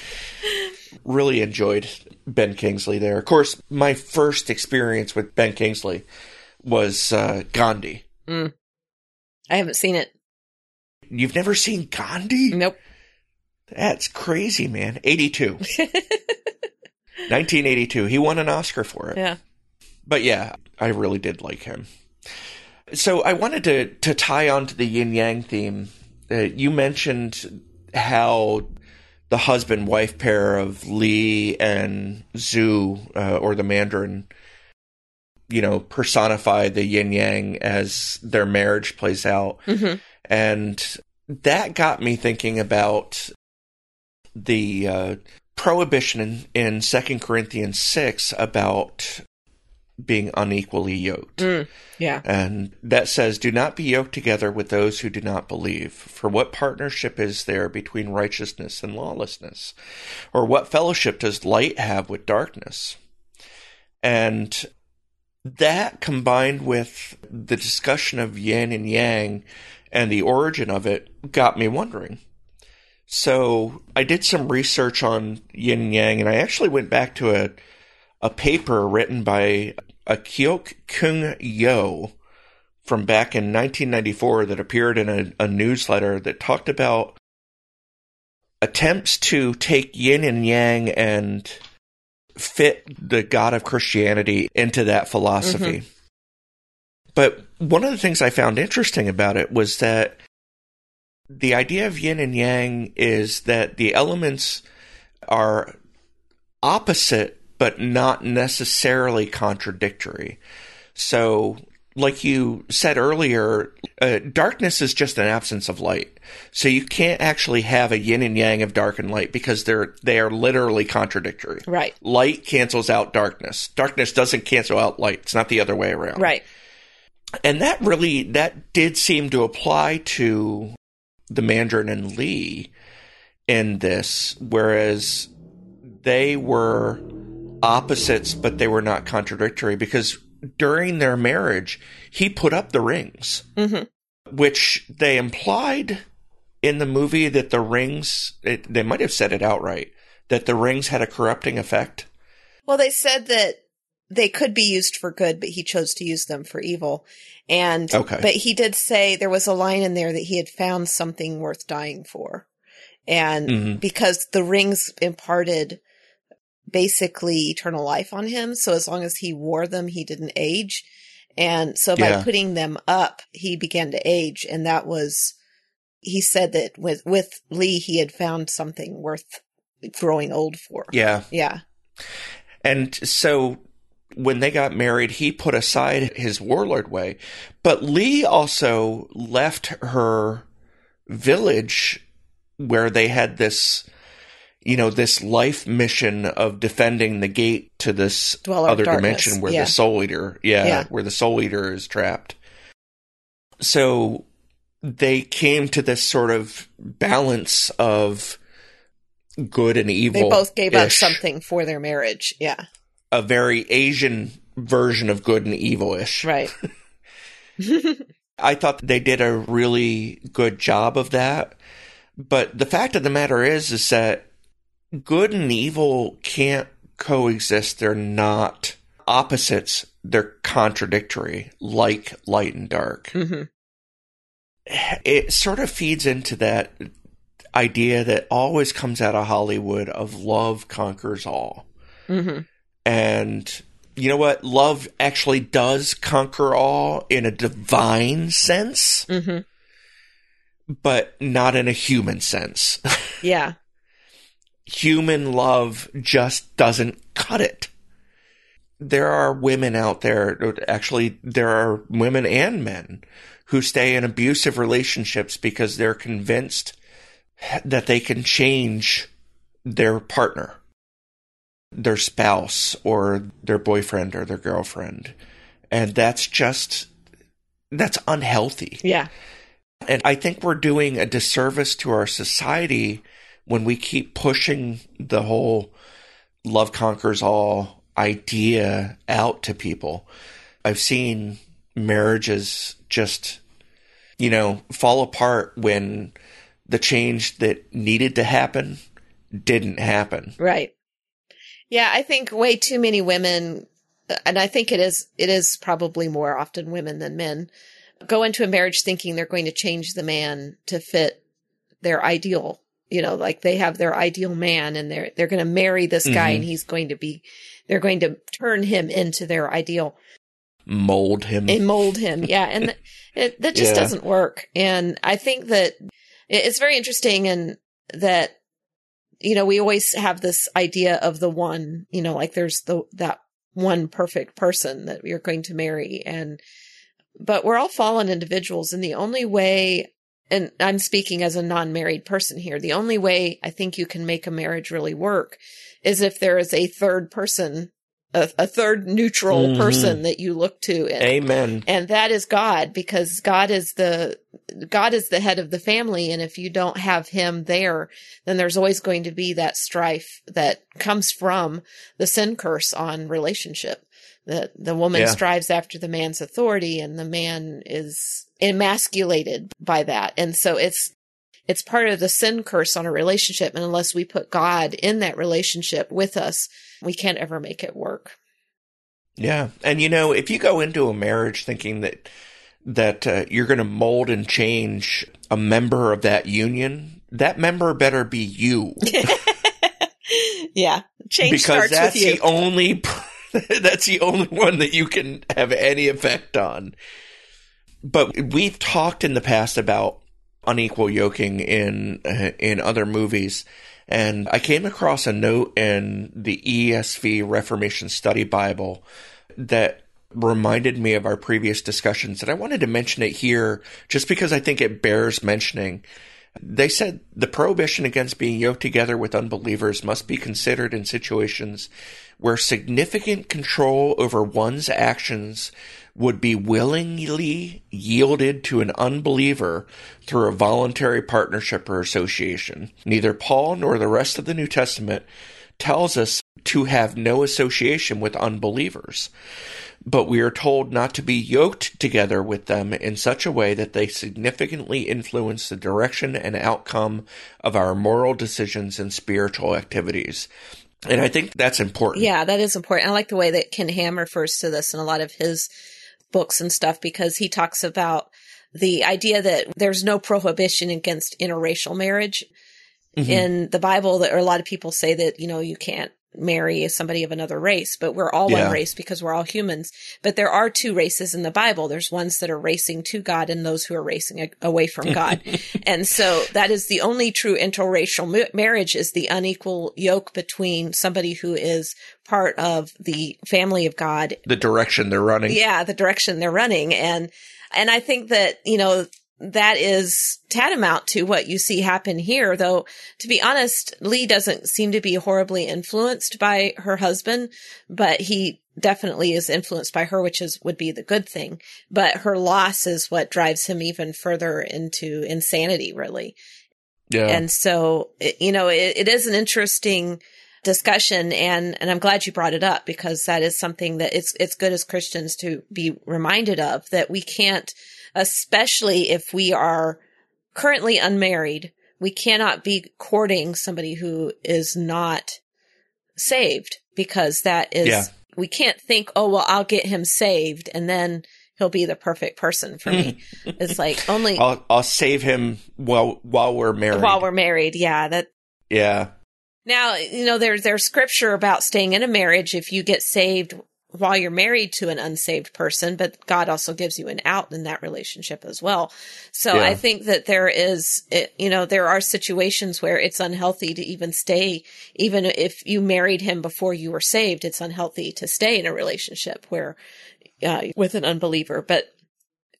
(laughs) really enjoyed Ben Kingsley there. Of course, my first experience with Ben Kingsley was uh, Gandhi. I haven't seen it. You've never seen Gandhi? Nope. That's crazy, man. 82. (laughs) 1982. He won an Oscar for it. Yeah. But yeah, I really did like him. So I wanted to to tie on to the yin yang theme. Uh, you mentioned how the husband wife pair of Lee and Zhu, uh, or the Mandarin, you know, personify the yin yang as their marriage plays out, hmm and that got me thinking about the uh, prohibition in, in 2 Corinthians 6 about being unequally yoked. Mm. Yeah. And that says, Do not be yoked together with those who do not believe. For what partnership is there between righteousness and lawlessness? Or what fellowship does light have with darkness? And that combined with the discussion of yin and yang and the origin of it got me wondering. So I did some research on yin and yang, and I actually went back to a a paper written by a Kyok Kung Yo from back in 1994 that appeared in a, a newsletter that talked about attempts to take yin and yang and fit the God of Christianity into that philosophy. Mm-hmm. But one of the things I found interesting about it was that the idea of yin and yang is that the elements are opposite but not necessarily contradictory. So, like you said earlier, uh, darkness is just an absence of light. So you can't actually have a yin and yang of dark and light because they're they are literally contradictory. Right. Light cancels out darkness. Darkness doesn't cancel out light. It's not the other way around. Right. And that really that did seem to apply to the Mandarin and Lee in this, whereas they were opposites, but they were not contradictory because during their marriage, he put up the rings, hmm which they implied in the movie that the rings, it, they might have said it outright, that the rings had a corrupting effect. Well, they said that they could be used for good, but he chose to use them for evil. And, Okay. but he did say there was a line in there that he had found something worth dying for. And Mhm. because the rings imparted basically eternal life on him. So as long as he wore them, he didn't age. And so by Yeah. putting them up, he began to age. And that was, he said that with, with Lee, he had found something worth growing old for. Yeah. Yeah. And so when they got married, he put aside his warlord way. But Lee also left her village where they had this, you know, this life mission of defending the gate to this Dweller other dimension where Yeah. the soul eater, yeah, Yeah. where the soul eater is trapped. So they came to this sort of balance of good and evil. They both gave up something for their marriage. Yeah. a very Asian version of good and evil-ish. Right. (laughs) (laughs) I thought they did a really good job of that. But the fact of the matter is, is that good and evil can't coexist. They're not opposites. They're contradictory, like light and dark. hmm It sort of feeds into that idea that always comes out of Hollywood of love conquers all. Mm-hmm. And you know what? Love actually does conquer all in a divine sense, Mm-hmm. but not in a human sense. (laughs) Yeah. Human love just doesn't cut it. There are women out there, actually, there are women and men who stay in abusive relationships because they're convinced that they can change their partner, their spouse, or their boyfriend or their girlfriend. And that's just, that's unhealthy. Yeah. And I think we're doing a disservice to our society when we keep pushing the whole love conquers all idea out to people. I've seen marriages just, you know, fall apart when the change that needed to happen didn't happen. Right. Yeah, I think way too many women, and I think it is it is probably more often women than men, go into a marriage thinking they're going to change the man to fit their ideal. You know, like they have their ideal man, and they're they're going to marry this guy, Mhm. and he's going to be, they're going to turn him into their ideal Mold him. and mold him. (laughs) Yeah. And th- it, that just Yeah. doesn't work. And I think that it's very interesting and that, you know, we always have this idea of the one, you know, like there's the, that one perfect person that you're going to marry. And, but we're all fallen individuals. And the only way, and I'm speaking as a non-married person here, the only way I think you can make a marriage really work is if there is a third person, a, a third neutral Mhm. person that you look to. And, Amen. and that is God because God is the God is the head of the family and if you don't have him there then there's always going to be that strife that comes from the sin curse on relationship that the woman Yeah. strives after the man's authority and the man is emasculated by that. And so it's it's part of the sin curse on a relationship. And unless we put God in that relationship with us we can't ever make it work. Yeah, and you know, if you go into a marriage thinking that that uh, you're going to mold and change a member of that union, that member better be you, (laughs) yeah. Change because starts that's with you. the only (laughs) that's the only one that you can have any effect on. But we've talked in the past about unequal yoking in uh, in other movies. And I came across a note in the ESV Reformation Study Bible that reminded me of our previous discussions and I wanted to mention it here just because I think it bears mentioning. They said the prohibition against being yoked together with unbelievers must be considered in situations where significant control over one's actions would be willingly yielded to an unbeliever through a voluntary partnership or association. Neither Paul nor the rest of the New Testament tells us to have no association with unbelievers but we are told not to be yoked together with them in such a way that they significantly influence the direction and outcome of our moral decisions and spiritual activities. And I think that's important. Yeah, that is important. I like the way that Ken Ham refers to this in a lot of his books and stuff because he talks about the idea that there's no prohibition against interracial marriage Mhm. in the Bible. That or a lot of people say that you know you can't marry somebody of another race, but we're all Yeah. one race because we're all humans. But there are two races in the Bible. There's ones that are racing to God and those who are racing a- away from God. (laughs) and so that is the only true interracial ma- marriage is the unequal yoke between somebody who is part of the family of God The direction they're running. yeah, the direction they're running. And, and I think that, you know, that is tantamount to what you see happen here, though, to be honest, Lee doesn't seem to be horribly influenced by her husband, but he definitely is influenced by her, which is, would be the good thing. But her loss is what drives him even further into insanity, really. Yeah. And so, it, you know, it, it is an interesting discussion and, and I'm glad you brought it up because that is something that it's, it's good as Christians to be reminded of that we can't, especially if we are currently unmarried, we cannot be courting somebody who is not saved because that is, Yeah. we can't think, oh, well, I'll get him saved and then he'll be the perfect person for me. (laughs) it's like only I'll I'll save him while while we're married. while we're married. Yeah, that yeah. now you know there's there's scripture about staying in a marriage if you get saved while you're married to an unsaved person, but God also gives you an out in that relationship as well. So Yeah. I think that there is, it, you know, there are situations where it's unhealthy to even stay, even if you married him before you were saved, it's unhealthy to stay in a relationship where, uh, with an unbeliever. But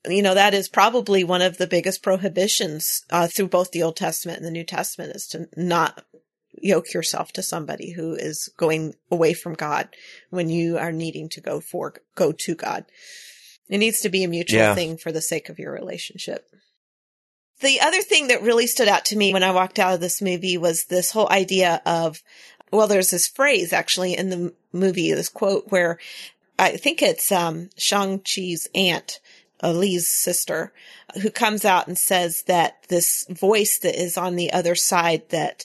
you know that is probably one of the biggest prohibitions uh, through both the Old Testament and the New Testament is to not yoke yourself to somebody who is going away from God when you are needing to go for go to God. It needs to be a mutual Yeah. thing for the sake of your relationship. The other thing that really stood out to me when I walked out of this movie was this whole idea of well there's this phrase actually in the movie this quote where I think it's um Shang-Chi's aunt uh, Lee's sister, who comes out and says that this voice that is on the other side that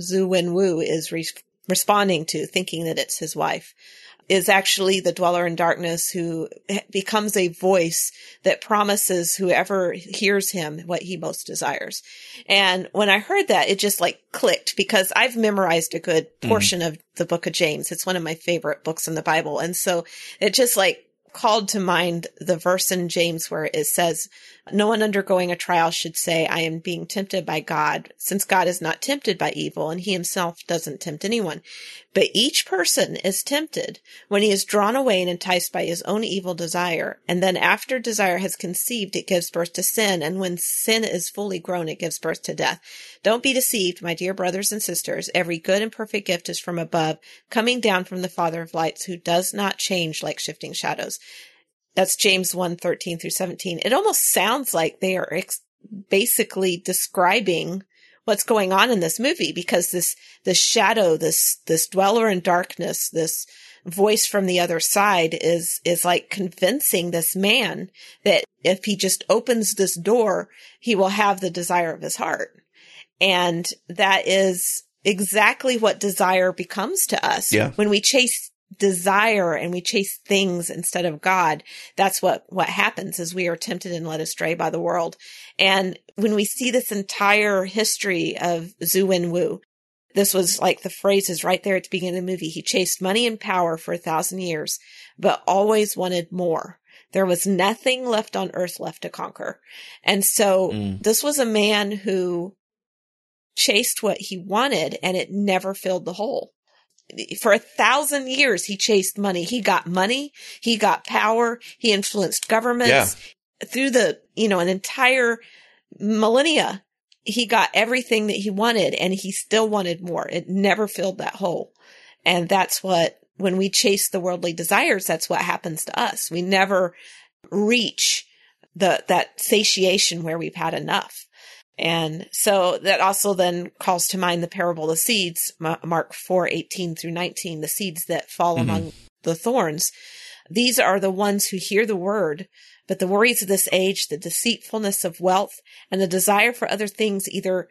Zhu Wenwu is re- responding to, thinking that it's his wife, is actually the dweller in darkness who becomes a voice that promises whoever hears him what he most desires. And when I heard that, it just like clicked because I've memorized a good mm-hmm. portion of the book of James. It's one of my favorite books in the Bible. And so it just like called to mind the verse in James where it says, no one undergoing a trial should say, I am being tempted by God, since God is not tempted by evil and he himself doesn't tempt anyone. But each person is tempted when he is drawn away and enticed by his own evil desire. And then after desire has conceived, it gives birth to sin. And when sin is fully grown, it gives birth to death. Don't be deceived, my dear brothers and sisters. Every good and perfect gift is from above, coming down from the Father of lights, who does not change like shifting shadows. That's James 1, 13 through 17. It almost sounds like they are ex- basically describing what's going on in this movie because this, this shadow, this, this dweller in darkness, this voice from the other side is, is like convincing this man that if he just opens this door, he will have the desire of his heart. And that is exactly what desire becomes to us. Yeah. When we chase desire and we chase things instead of God, that's what, what happens is we are tempted and led astray by the world. And when we see this entire history of Zhu Wenwu, this was like the phrases right there at the beginning of the movie. He chased money and power for a thousand years, but always wanted more. There was nothing left on earth left to conquer. And so Mm. this was a man who chased what he wanted and it never filled the hole. For a thousand years, he chased money. He got money. He got power. He influenced governments through the, you know, an entire millennia. He got everything that he wanted and he still wanted more. It never filled that hole. And that's what, when we chase the worldly desires, that's what happens to us. We never reach the, that satiation where we've had enough. And so that also then calls to mind the parable of the seeds, Mark 4, 18 through 19, the seeds that fall Mhm. among the thorns. These are the ones who hear the word, but the worries of this age, the deceitfulness of wealth, and the desire for other things either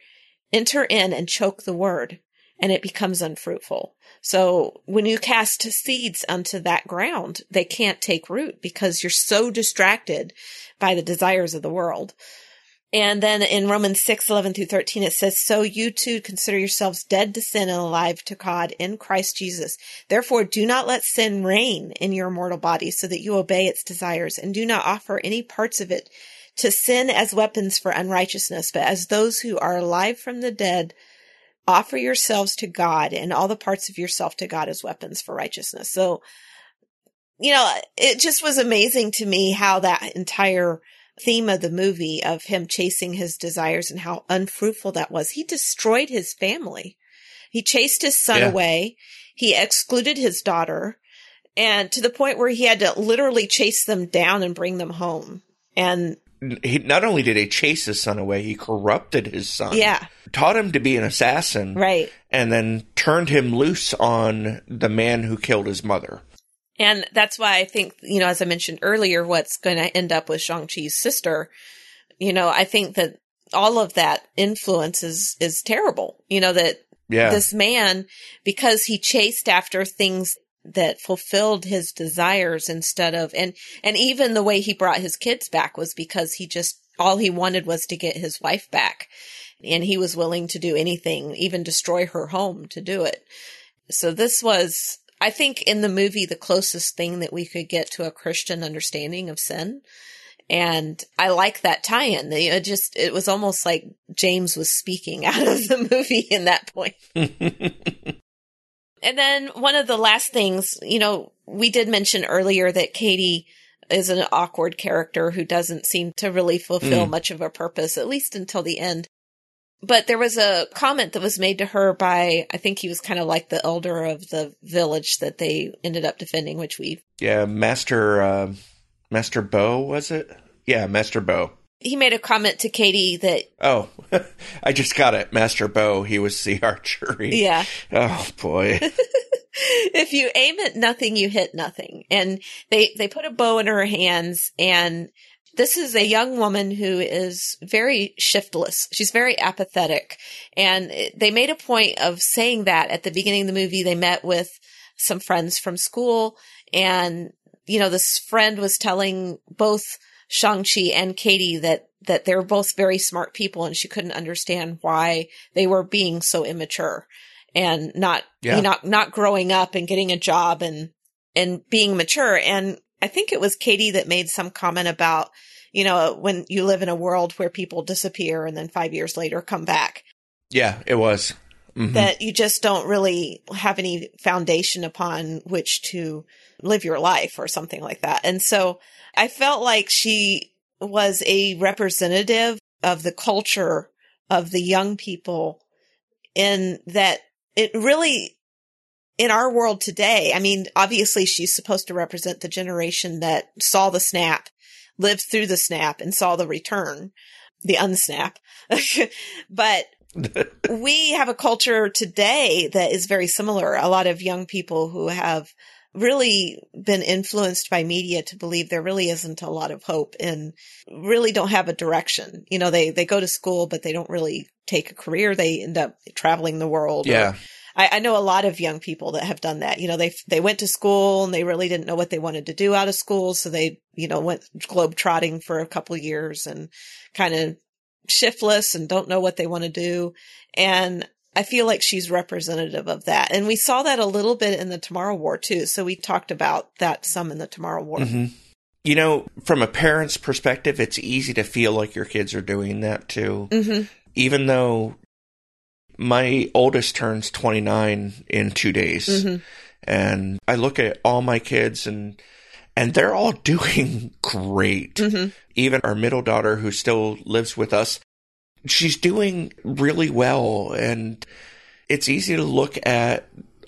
enter in and choke the word, and it becomes unfruitful. So when you cast seeds onto that ground, they can't take root because you're so distracted by the desires of the world. And then in Romans 6, 11 through 13, it says, So you too consider yourselves dead to sin and alive to God in Christ Jesus. Therefore, do not let sin reign in your mortal body so that you obey its desires and do not offer any parts of it to sin as weapons for unrighteousness, but as those who are alive from the dead, offer yourselves to God and all the parts of yourself to God as weapons for righteousness. So, you know, it just was amazing to me how that entire theme of the movie of him chasing his desires and how unfruitful that was. He destroyed his family. He chased his son Yeah. away. He excluded his daughter and to the point where he had to literally chase them down and bring them home. And He, not only did he chase his son away, he corrupted his son. yeah, Taught him to be an assassin. right. And then turned him loose on the man who killed his mother. And that's why I think, you know, as I mentioned earlier, what's going to end up with Shang-Chi's sister, you know, I think that all of that influence is, is terrible. You know, that Yeah. this man, because he chased after things that fulfilled his desires instead of and and even the way he brought his kids back was because he just all he wanted was to get his wife back and he was willing to do anything even destroy her home to do it so this was i think in the movie the closest thing that we could get to a christian understanding of sin and I like that tie-in. It just it was almost like James was speaking (laughs) out of the movie in that point. (laughs) and then one of the last things, you know, we did mention earlier that Katie is an awkward character who doesn't seem to really fulfill mm. much of a purpose, at least until the end. But there was a comment that was made to her by, I think he was kind of like the elder of the village that they ended up defending, which we. Yeah, Master, uh, Master Bow, was it? Yeah, Master Bow. He made a comment to Katie that. Oh, (laughs) I just got it. Master Bow. He was the (laughs) archery. Yeah. Oh boy. (laughs) if you aim at nothing, you hit nothing. And they, they put a bow in her hands and this is a young woman who is very shiftless. She's very apathetic. And they made a point of saying that at the beginning of the movie. They met with some friends from school and, you know, this friend was telling both Shang-Chi and Katie that, that they're both very smart people and she couldn't understand why they were being so immature and not, yeah. you know, not, not growing up and getting a job and, and being mature. And I think it was Katie that made some comment about, you know, when you live in a world where people disappear and then five years later come back. Yeah, it was. Mm-hmm. That you just don't really have any foundation upon which to live your life or something like that. And so I felt like she was a representative of the culture of the young people in that it really in our world today, I mean, obviously she's supposed to represent the generation that saw the snap, lived through the snap and saw the return, the unsnap. (laughs) but (laughs) we have a culture today that is very similar. A lot of young people who have really been influenced by media to believe there really isn't a lot of hope and really don't have a direction. You know, they, they go to school, but they don't really take a career. They end up traveling the world. Yeah. I, I know a lot of young people that have done that. You know, they, they went to school and they really didn't know what they wanted to do out of school. So they, you know, went globe trotting for a couple years and kind of shiftless and don't know what they want to do. And I feel like she's representative of that. And we saw that a little bit in the Tomorrow War too. So we talked about that some in the Tomorrow War. Mm-hmm. You know, from a parent's perspective, it's easy to feel like your kids are doing that too. Mm-hmm. Even though my oldest turns 29 in two days. Mm-hmm. And I look at all my kids and and they're all (laughs) doing great. Mm-hmm. Even our middle daughter, who still lives with us, she's doing really well. And it's easy to look at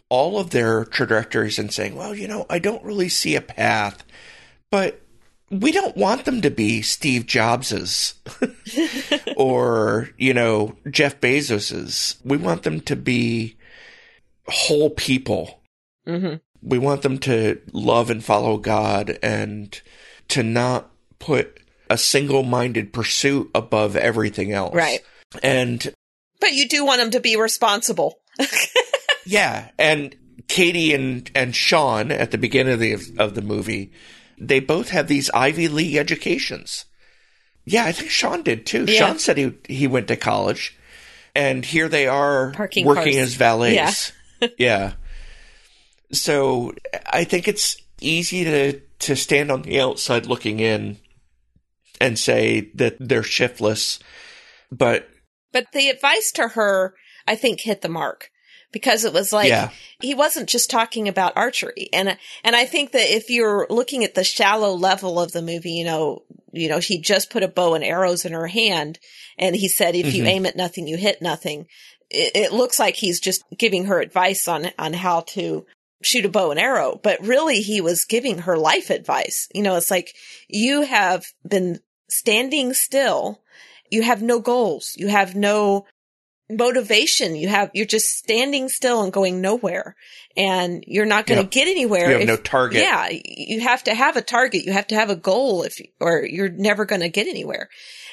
all of their trajectories and saying, well, you know, I don't really see a path, but we don't want them to be Steve Jobs's (laughs) or, you know, Jeff Bezos's. We want them to be whole people. Mm-hmm. We want them to love and follow God and to not put a single minded pursuit above everything else. Right. And, but you do want them to be responsible. (laughs) yeah. And Katie and, and Sean at the beginning of the, of the movie, they both have these Ivy League educations. Yeah, I think Sean did too. Yeah. Sean said he, he went to college and here they are Parking working cars. as valets. Yeah. (laughs) yeah. So I think it's easy to, to stand on the outside looking in and say that they're shiftless, but. But the advice to her, I think hit the mark because it was like yeah. he wasn't just talking about archery. And and I think that if you're looking at the shallow level of the movie you know you know he just put a bow and arrows in her hand and he said if mm-hmm. you aim at nothing you hit nothing. It, it, looks like he's just giving her advice on on how to shoot a bow and arrow but really he was giving her life advice. You know it's like you have been standing still. You have no goals. You have no motivation. You have, you're just standing still and going nowhere and you're not going to get anywhere. You have if, no target. Yeah. You have to have a target. You have to have a goal if, or you're never going to get anywhere.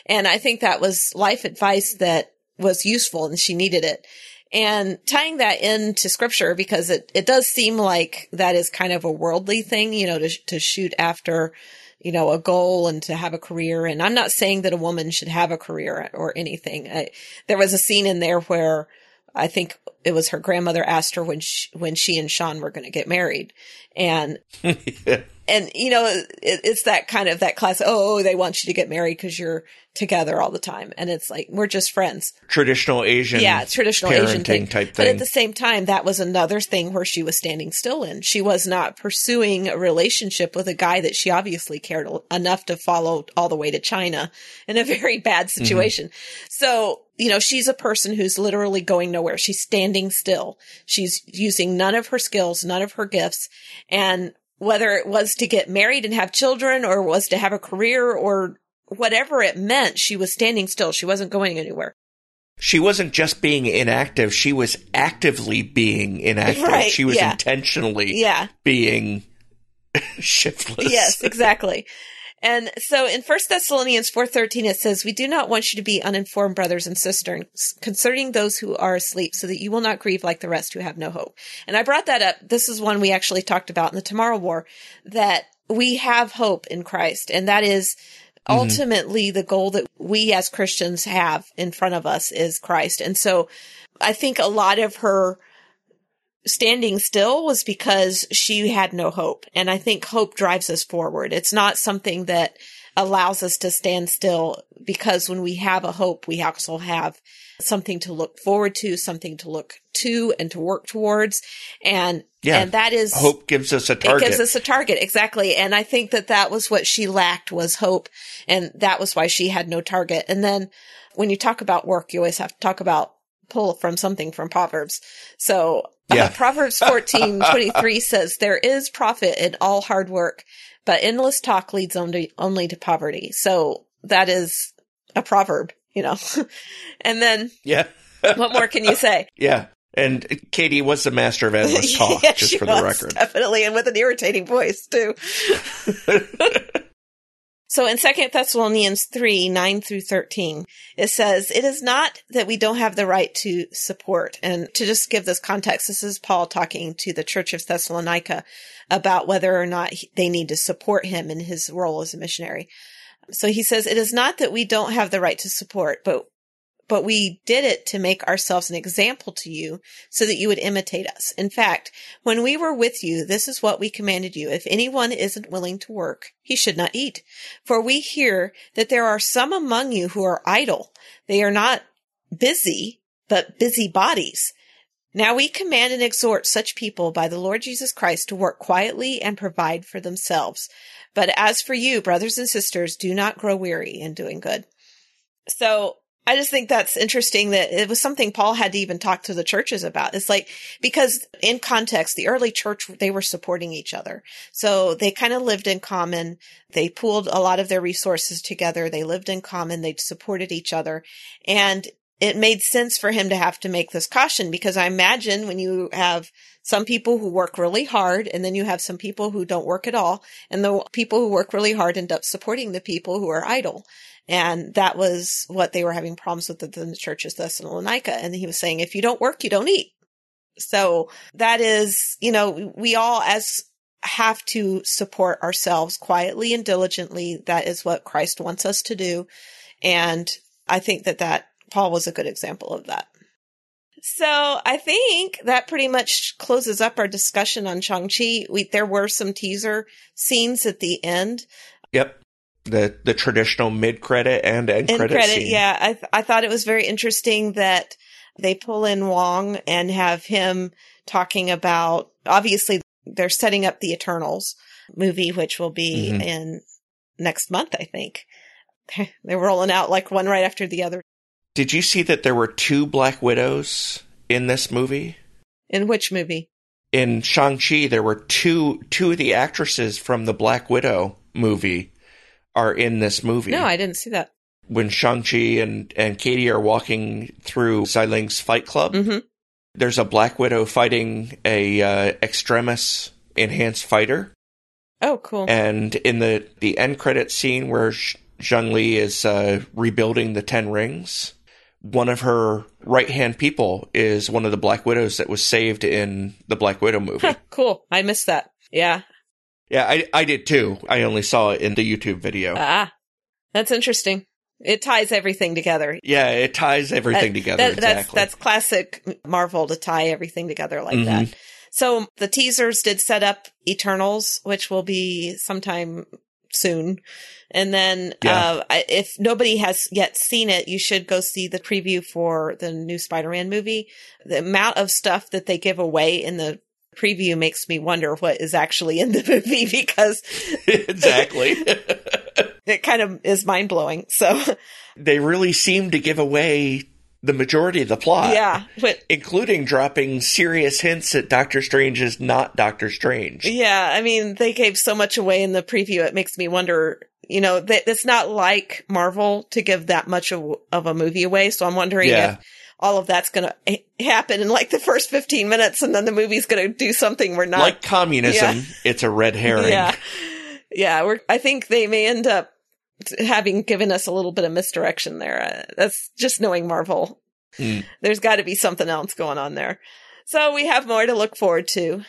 And I think that was life advice that was useful and she needed it. And tying that into scripture because it, it does seem like that is kind of a worldly thing, you know, to, to shoot after, you know, a goal and to have a career. And I'm not saying that a woman should have a career or anything. I, there was a scene in there where I think it was her grandmother asked her when she, when she and Sean were going to get married. And (laughs) yeah and you know, it, it's that kind of that class. Oh, they want you to get married because you're together all the time, and it's like we're just friends. Traditional Asian, yeah, traditional Asian thing. type thing. But at the same time, that was another thing where she was standing still in. She was not pursuing a relationship with a guy that she obviously cared enough to follow all the way to China in a (laughs) very bad mm-hmm. situation. Mm-hmm. So you know, she's a person who's literally going nowhere. She's standing still. She's using none of her skills, none of her gifts. And whether it was to get married and have children or was to have a career or whatever it meant, she was standing still. She wasn't going anywhere. She wasn't just being inactive, she was actively being inactive. Right, she was yeah. intentionally yeah. being (laughs) shiftless. Yes, exactly. And so in 1 Thessalonians 4:13 it says, "We do not want you to be uninformed brothers and sisters concerning those who are asleep, so that you will not grieve like the rest who have no hope." And I brought that up. This is one we actually talked about in the Tomorrow War that we have hope in Christ, and that is mm-hmm. ultimately mm-hmm. the goal that we as Christians have in front of us is Christ. And so I think a lot of her standing still was because she had no hope. And I think hope drives us forward. It's not something that allows us to stand still because when we have a hope, we also have something to look forward to, something to look to and to work towards. And, yeah, and that is hope gives us a target. It gives us a target. Exactly. And I think that that was what she lacked was hope. And that was why she had no target. And then when you talk about work, you always have to talk about pull from something from Proverbs. So yeah. Uh, Proverbs 14, (laughs) 23 says, there is profit in all hard work, but endless talk leads only, only to poverty. So that is a proverb, you know? (laughs) and then. Yeah. what more can you say? (laughs) Yeah. And Katie was the master of endless talk, yeah, just for the was, record. Definitely, and with an irritating voice, too. So in 2 Thessalonians 3, 9 through 13, it says, it is not that we don't have the right to support. And to just give this context, this is Paul talking to the church of Thessalonica about whether or not they need to support him in his role as a missionary. So he says, it is not that we don't have the right to support, but but we did it to make ourselves an example to you so that you would imitate us. In fact, when we were with you, this is what we commanded you. If anyone isn't willing to work, he should not eat. For we hear that there are some among you who are idle. They are not busy, but busy bodies. Now we command and exhort such people by the Lord Jesus Christ to work quietly and provide for themselves. But as for you, brothers and sisters, do not grow weary in doing good. So I just think that's interesting that it was something Paul had to even talk to the churches about. It's like, because in context, the early church, they were supporting each other. So they kind of lived in common. They pooled a lot of their resources together. They lived in common. They supported each other. And it made sense for him to have to make this caution because I imagine when you have some people who work really hard and then you have some people who don't work at all and the people who work really hard end up supporting the people who are idle. And that was what they were having problems with in the church of Thessalonica. And he was saying, if you don't work, you don't eat. So that is, you know, we all as have to support ourselves quietly and diligently. That is what Christ wants us to do. And I think that that Paul was a good example of that. So I think that pretty much closes up our discussion on Shang-Chi. We, there were some teaser scenes at the end. Yep the the traditional mid credit and end, credit, credit. Yeah, I th- I thought it was very interesting that they pull in Wong and have him talking about obviously they're setting up the Eternals movie, which will be mm-hmm. in next month, I think. (laughs) They're rolling out like one right after the other. Did you see that there were two Black Widows in this movie? In which movie? In Shang-Chi, there were two two of the actresses from the Black Widow movie are in this movie. No, I didn't see that. When Shang-Chi and, and Katie are walking through Xialing's fight club, mm-hmm. there's a Black Widow fighting a uh, Extremis enhanced fighter. Oh, cool. And in the, the end credit scene where Zhong Li is uh, rebuilding the Ten Rings, one of her right hand people is one of the Black Widows that was saved in the Black Widow movie. cool. I missed that. Yeah. Yeah, I, I did too. I only saw it in the YouTube video. Ah, that's interesting. It ties everything together. yeah, it ties everything That- together. that- exactly. That's that's classic Marvel to tie everything together like Mhm. that. So the teasers did set up Eternals, which will be sometime soon. And then, Yeah. uh, if nobody has yet seen it, you should go see the preview for the new Spider-Man movie. The amount of stuff that they give away in the preview makes me wonder what is actually in the (laughs) movie because (laughs) exactly. (laughs) it kind of is mind blowing. So they really seem to give away the majority of the plot. yeah, but Including dropping serious hints that Doctor Strange is not Doctor Strange. Yeah, I mean, they gave so much away in the preview. It makes me wonder, you know, that it's not like Marvel to give that much of, of a movie away. So I'm wondering Yeah. if all of that's going to happen in like the first 15 minutes and then the movie's going to do something we're not. like communism, it's a red herring. yeah. Yeah. We're, I think they may end up having given us a little bit of misdirection there. Uh, that's just knowing Marvel. Mm. There's got to be something else going on there. So we have more to look forward to.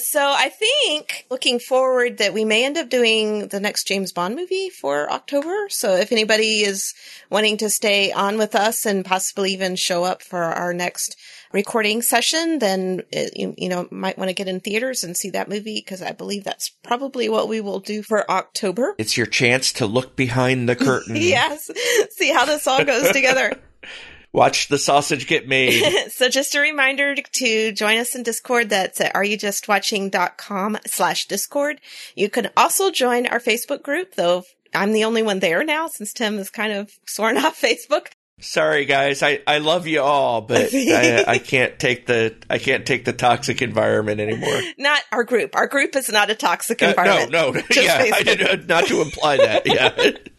So I think looking forward that we may end up doing the next James Bond movie for October. So if anybody is wanting to stay on with us and possibly even show up for our next recording session, then uh, you, you know might want to get in theaters and see that movie because I believe that's probably what we will do for October. It's your chance to look behind the curtain. (laughs) Yes, see how this all goes together. (laughs) Watch the sausage get made. (laughs) so just a reminder to join us in Discord. That's at areyoujustwatching.com slash Discord. You can also join our Facebook group, though I'm the only one there now since Tim is kind of sworn off Facebook. Sorry guys, I, I love you all, but (laughs) I, I can't take the I can't take the toxic environment anymore. Not our group. Our group is not a toxic Uh, environment. no, no, (laughs) Just yeah, I did uh, not to imply that. Yeah, (laughs)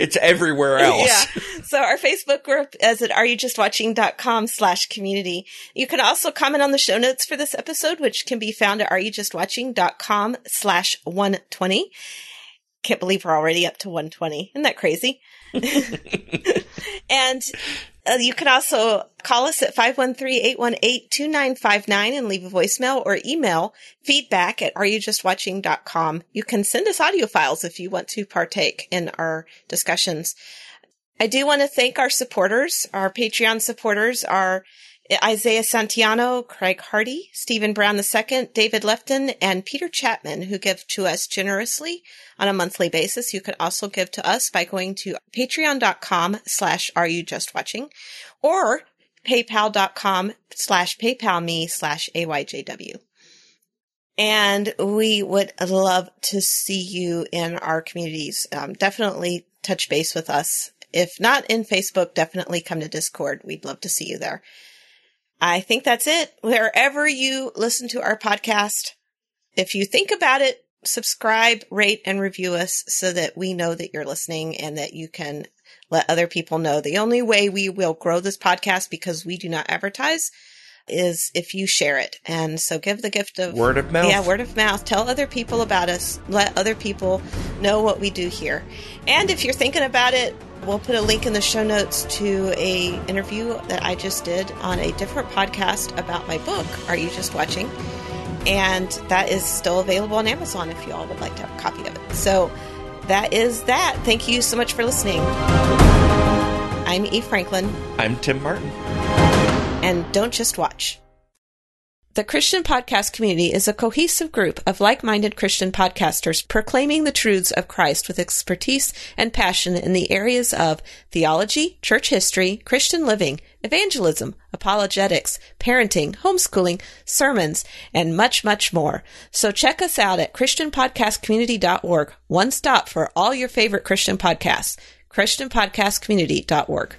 it's everywhere else. Yeah. So our Facebook group is at areyoujustwatching.com slash community. You can also comment on the show notes for this episode, which can be found at areyoujustwatching.com slash 120. Can't believe we're already up to 120. Isn't that crazy? (laughs) and uh, you can also call us at 513-818-2959 and leave a voicemail or email feedback at areyoujustwatching.com. You can send us audio files if you want to partake in our discussions. I do want to thank our supporters. Our Patreon supporters are Isaiah Santiano, Craig Hardy, Stephen Brown II, David Lefton, and Peter Chapman, who give to us generously on a monthly basis. You can also give to us by going to patreon.com slash are you just watching or paypal.com slash paypal me slash AYJW. And we would love to see you in our communities. Um, definitely touch base with us. If not in Facebook, definitely come to Discord. We'd love to see you there. I think that's it. Wherever you listen to our podcast, if you think about it, subscribe, rate, and review us so that we know that you're listening and that you can let other people know. The only way we will grow this podcast because we do not advertise is if you share it. And so give the gift of Word of mouth. Yeah, word of mouth. Tell other people about us. Let other people know what we do here. And if you're thinking about it, we'll put a link in the show notes to a interview that I just did on a different podcast about my book. Are you just watching? And that is still available on Amazon if you all would like to have a copy of it. So that is that. Thank you so much for listening. I'm Eve Franklin, I'm Tim Martin. And don't just watch. The Christian Podcast Community is a cohesive group of like minded Christian podcasters proclaiming the truths of Christ with expertise and passion in the areas of theology, church history, Christian living, evangelism, apologetics, parenting, homeschooling, sermons, and much, much more. So check us out at ChristianPodcastCommunity.org, one stop for all your favorite Christian podcasts. ChristianPodcastCommunity.org.